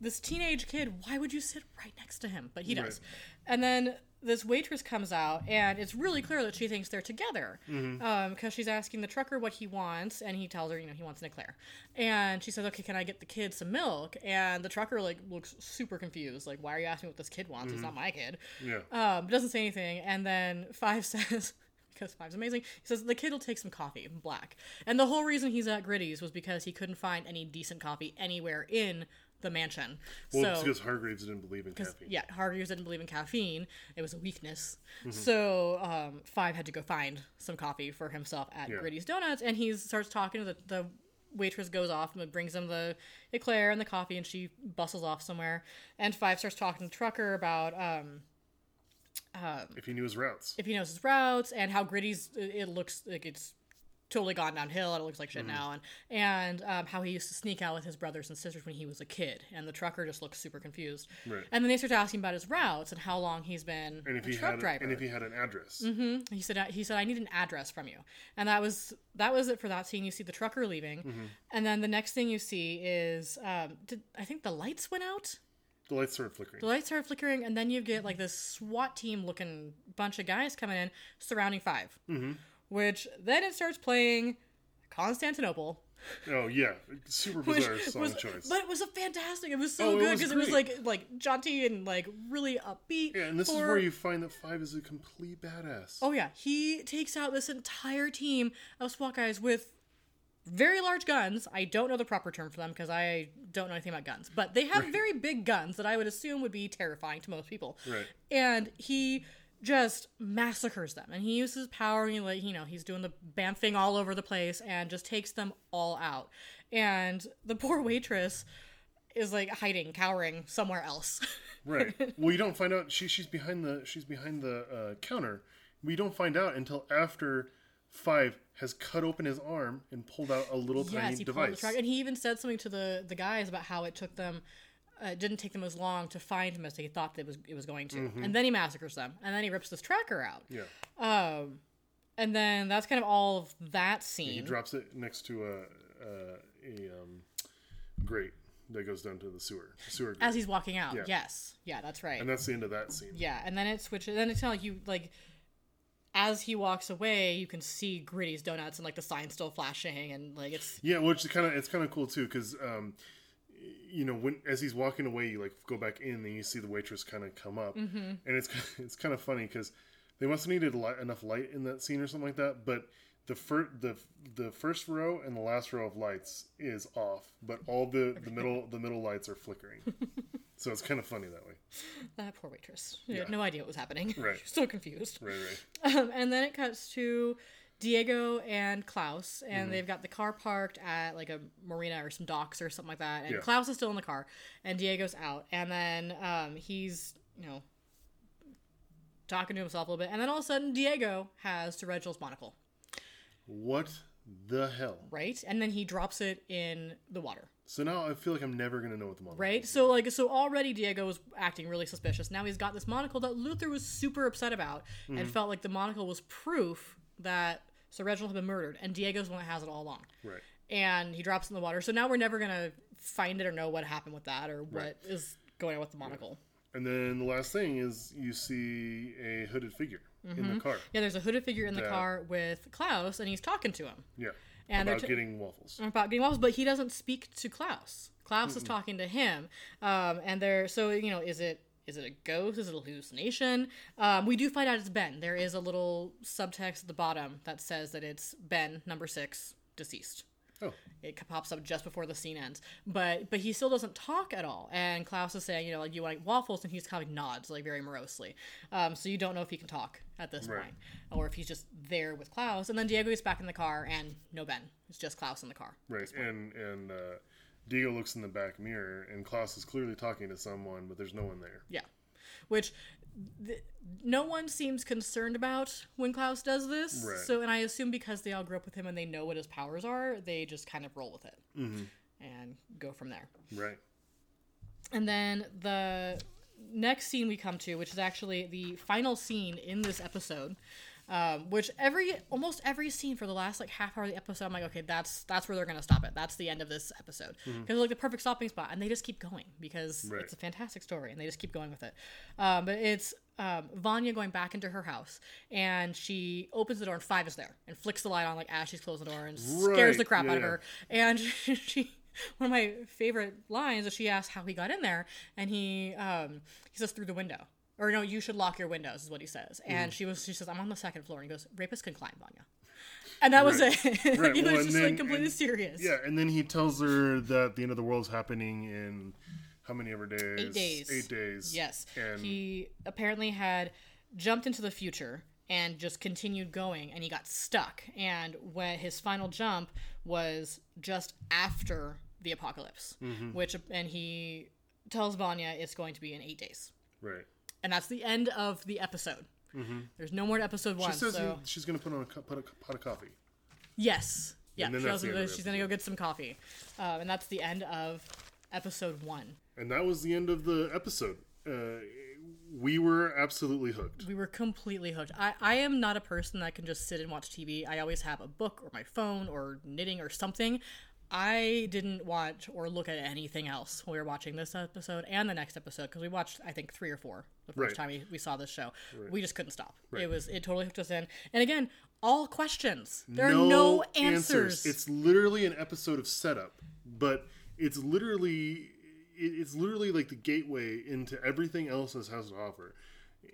this teenage kid. Why would you sit right next to him? But he does. Right. And then this waitress comes out, and it's really clear that she thinks they're together because Mm-hmm. she's asking the trucker what he wants, and he tells her, you know, he wants an eclair, and she says, "Okay, can I get the kid some milk?" And the trucker like looks super confused, like, "Why are you asking what this kid wants? It's not my kid." yeah. um, doesn't say anything, and then Five says, because Five's amazing, he says the kid will take some coffee, black. And the whole reason he's at Griddy's was because he couldn't find any decent coffee anywhere in the mansion. well, it's so, because Hargreaves didn't believe in caffeine. yeah, Hargreaves didn't believe in caffeine. It was a weakness. Mm-hmm. So um, Five had to go find some coffee for himself at Yeah. Griddy's Donuts, and he starts talking to the, the waitress goes off and brings him the eclair and the coffee, and she bustles off somewhere. And Five starts talking to trucker about um, If he knew his routes. if he knows his routes and how Griddy's it it looks like it's totally gone downhill and it looks like Mm-hmm. shit now and and um, how he used to sneak out with his brothers and sisters when he was a kid and the trucker just looks super confused Right. and then they start asking about his routes and how long he's been and if a he truck had, driver and if he had an address. mm-hmm. he said he said I need an address from you, and that was that was it for that scene. You see the trucker leaving, Mm-hmm. and then the next thing you see is um, did, I think the lights went out. The lights started flickering. The lights start flickering, and then you get like this SWAT team looking bunch of guys coming in surrounding 5 mm-hmm. Which then it starts playing Constantinople. Oh yeah, super bizarre song was, choice. but it was a fantastic. It was so Oh, good because it was like like jaunty and like really upbeat. yeah, and this is where you find that Five is a complete badass. Oh yeah, he takes out this entire team of SWAT guys with very large guns. I don't know the proper term for them because I don't know anything about guns, but they have very big guns that I would assume would be terrifying to most people. Right. And he just massacres them, and he uses power. And he, like you know, he's doing the bamfing all over the place and just takes them all out. And the poor waitress is like hiding, cowering somewhere else. Right. well, you don't find out she she's behind the she's behind the uh, counter. We don't find out until after Five has cut open his arm and pulled out a little tiny Yes, he pulled the device. truck, and he even said something to the the guys about how it took them uh, it didn't take them as long to find him as they thought that it was it was going to, Mm-hmm. and then he massacres them, and then he rips this tracker out, Yeah. um, and then that's kind of all of that scene. He drops it next to a a, a um, grate that goes down to the sewer. Sewer grate. as he's walking out. Yeah. Yes, yeah, that's right. and that's the end of that scene. Yeah, and then it switches. Then it's kind of like you like, as he walks away, you can see Griddy's donuts and like the sign still flashing, and like it's Yeah, which is kind of it's kind of cool too because um, you know when as he's walking away, you like go back in and you see the waitress kind of come up, Mm-hmm. and it's it's kind of funny because they must have needed light, enough light in that scene or something like that, but. The first the the first row and the last row of lights is off, but all the, the middle the middle lights are flickering. so it's kind of funny that way. that poor waitress. She had no idea what was happening. Right. So confused. Right, right. Um, and then it cuts to Diego and Klaus, Mm-hmm. and they've got the car parked at like a marina or some docks or something like that. And Yeah. Klaus is still in the car, and Diego's out. And then um, he's, you know, talking to himself a little bit. And then all of a sudden, Diego has to Reginald's monocle, What the hell? right? And then he drops it in the water. So now I feel like I'm never gonna know what the monocle Right, is. so like, so already Diego was acting really suspicious. Now he's got this monocle that Luther was super upset about, Mm-hmm. and felt like the monocle was proof that Sir Reginald had been murdered, and Diego's the one that has it all along. Right. and he drops in the water. So now we're never gonna find it or know what happened with that or what is Right. going on with the monocle. And then the last thing is you see a hooded figure in Mm-hmm. the car. Yeah, there's a hooded figure in the car with Klaus, and he's talking to him Yeah. And they're about t- getting waffles. about getting waffles, but he doesn't speak to Klaus. Klaus is talking to him, um, and they're so you know, is it is it a ghost? Is it a hallucination? Um, we do find out it's Ben. There is a little subtext at the bottom that says that it's Ben, number six, deceased. Oh, it pops up just before the scene ends. But but he still doesn't talk at all. And Klaus is saying, you know, like you want waffles, and he's kind of nods like very morosely. Um, so you don't know if he can talk at this Right. point, or if he's just there with Klaus. And then Diego is back in the car, and no Ben. It's just Klaus in the car. right. And and uh, Diego looks in the back mirror, and Klaus is clearly talking to someone, but there's no one there. Yeah, which. Th- no one seems concerned about when Klaus does this. Right. So, and I assume because they all grew up with him and they know what his powers are, they just kind of roll with it Mm-hmm. and go from there. Right. And then the next scene we come to, which is actually the final scene in this episode, um, which every almost every scene for the last like half hour of the episode, I'm like, okay, that's that's where they're gonna stop it. That's the end of this episode because it's like the perfect stopping spot, and they just keep going because Right. it's a fantastic story, and they just keep going with it. Um, but it's um, Vanya going back into her house, and she opens the door, and Five is there, and flicks the light on like as she's closing the door, and scares the crap yeah, out of her. And she, one of my favorite lines is she asks how he got in there, and he um, he says through the window. Or no, you should lock your windows, is what he says. And she was, she says, I'm on the second floor. And he goes, rapists can climb, Vanya. And that was it. Right, he well, was just like completely and- serious. Yeah, and then he tells her that the end of the world's happening in how many ever days? Eight days. Eight days. Yes. And he apparently had jumped into the future and just continued going and he got stuck. And when his final jump was just after the apocalypse, Mm-hmm. which, and he tells Vanya it's going to be in eight days. right. And that's the end of the episode. There's no more to episode one. She says so, he- she's going to put on a, put a pot of coffee. yes. Yeah, she also the end of goes- the she's going to go get some coffee. Um, and that's the end of episode one. And that was the end of the episode. Uh, we were absolutely hooked. We were completely hooked. I, I am not a person that can just sit and watch TV. I always have a book or my phone or knitting or something. I didn't watch or look at anything else when we were watching this episode and the next episode because we watched I think three or four the first Right. time we, we saw this show. We just couldn't stop. It was it totally hooked us in. And again, all questions. There are no answers. It's literally an episode of setup, but it's literally it's literally like the gateway into everything else this has to offer.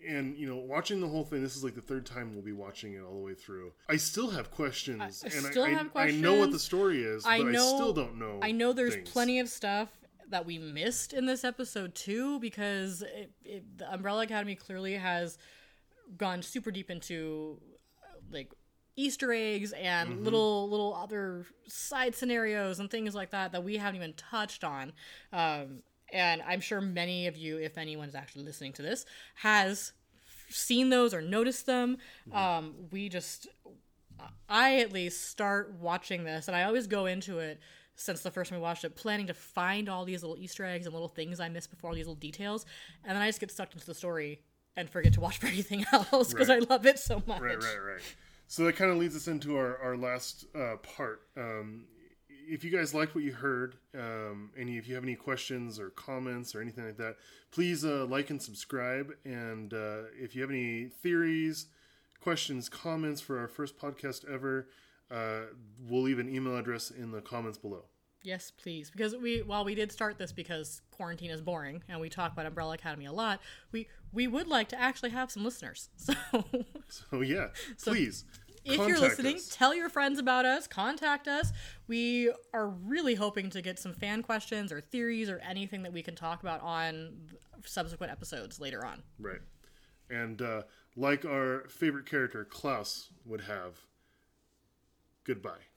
And you know, watching the whole thing, this is like the third time we'll be watching it all the way through. I still have questions, I and still I, have I, I know what the story is, I but I still don't know. I know there's things. plenty of stuff that we missed in this episode too because it, it, the Umbrella Academy clearly has gone super deep into uh, like Easter eggs and Mm-hmm. little little other side scenarios and things like that that we haven't even touched on. Um, and I'm sure many of you, if anyone's actually listening to this, has seen those or noticed them. Mm-hmm. Um, we just I at least start watching this, and I always go into it since the first time we watched it, planning to find all these little Easter eggs and little things I missed before, all these little details, and then I just get sucked into the story and forget to watch for anything else because Right. I love it so much. Right, right, right. So that kind of leads us into our, our last uh, part. Um, if you guys liked what you heard, um, and if you have any questions or comments or anything like that, please uh, like and subscribe. And uh, if you have any theories, questions, comments for our first podcast ever, uh, we'll leave an email address in the comments below. Yes, please. Because we, while we did start this because quarantine is boring and we talk about Umbrella Academy a lot, we we would like to actually have some listeners. So So yeah, please. If you're listening, us. tell your friends about us. Contact us. We are really hoping to get some fan questions or theories or anything that we can talk about on subsequent episodes later on. Right. And uh, like our favorite character, Klaus, would have, goodbye.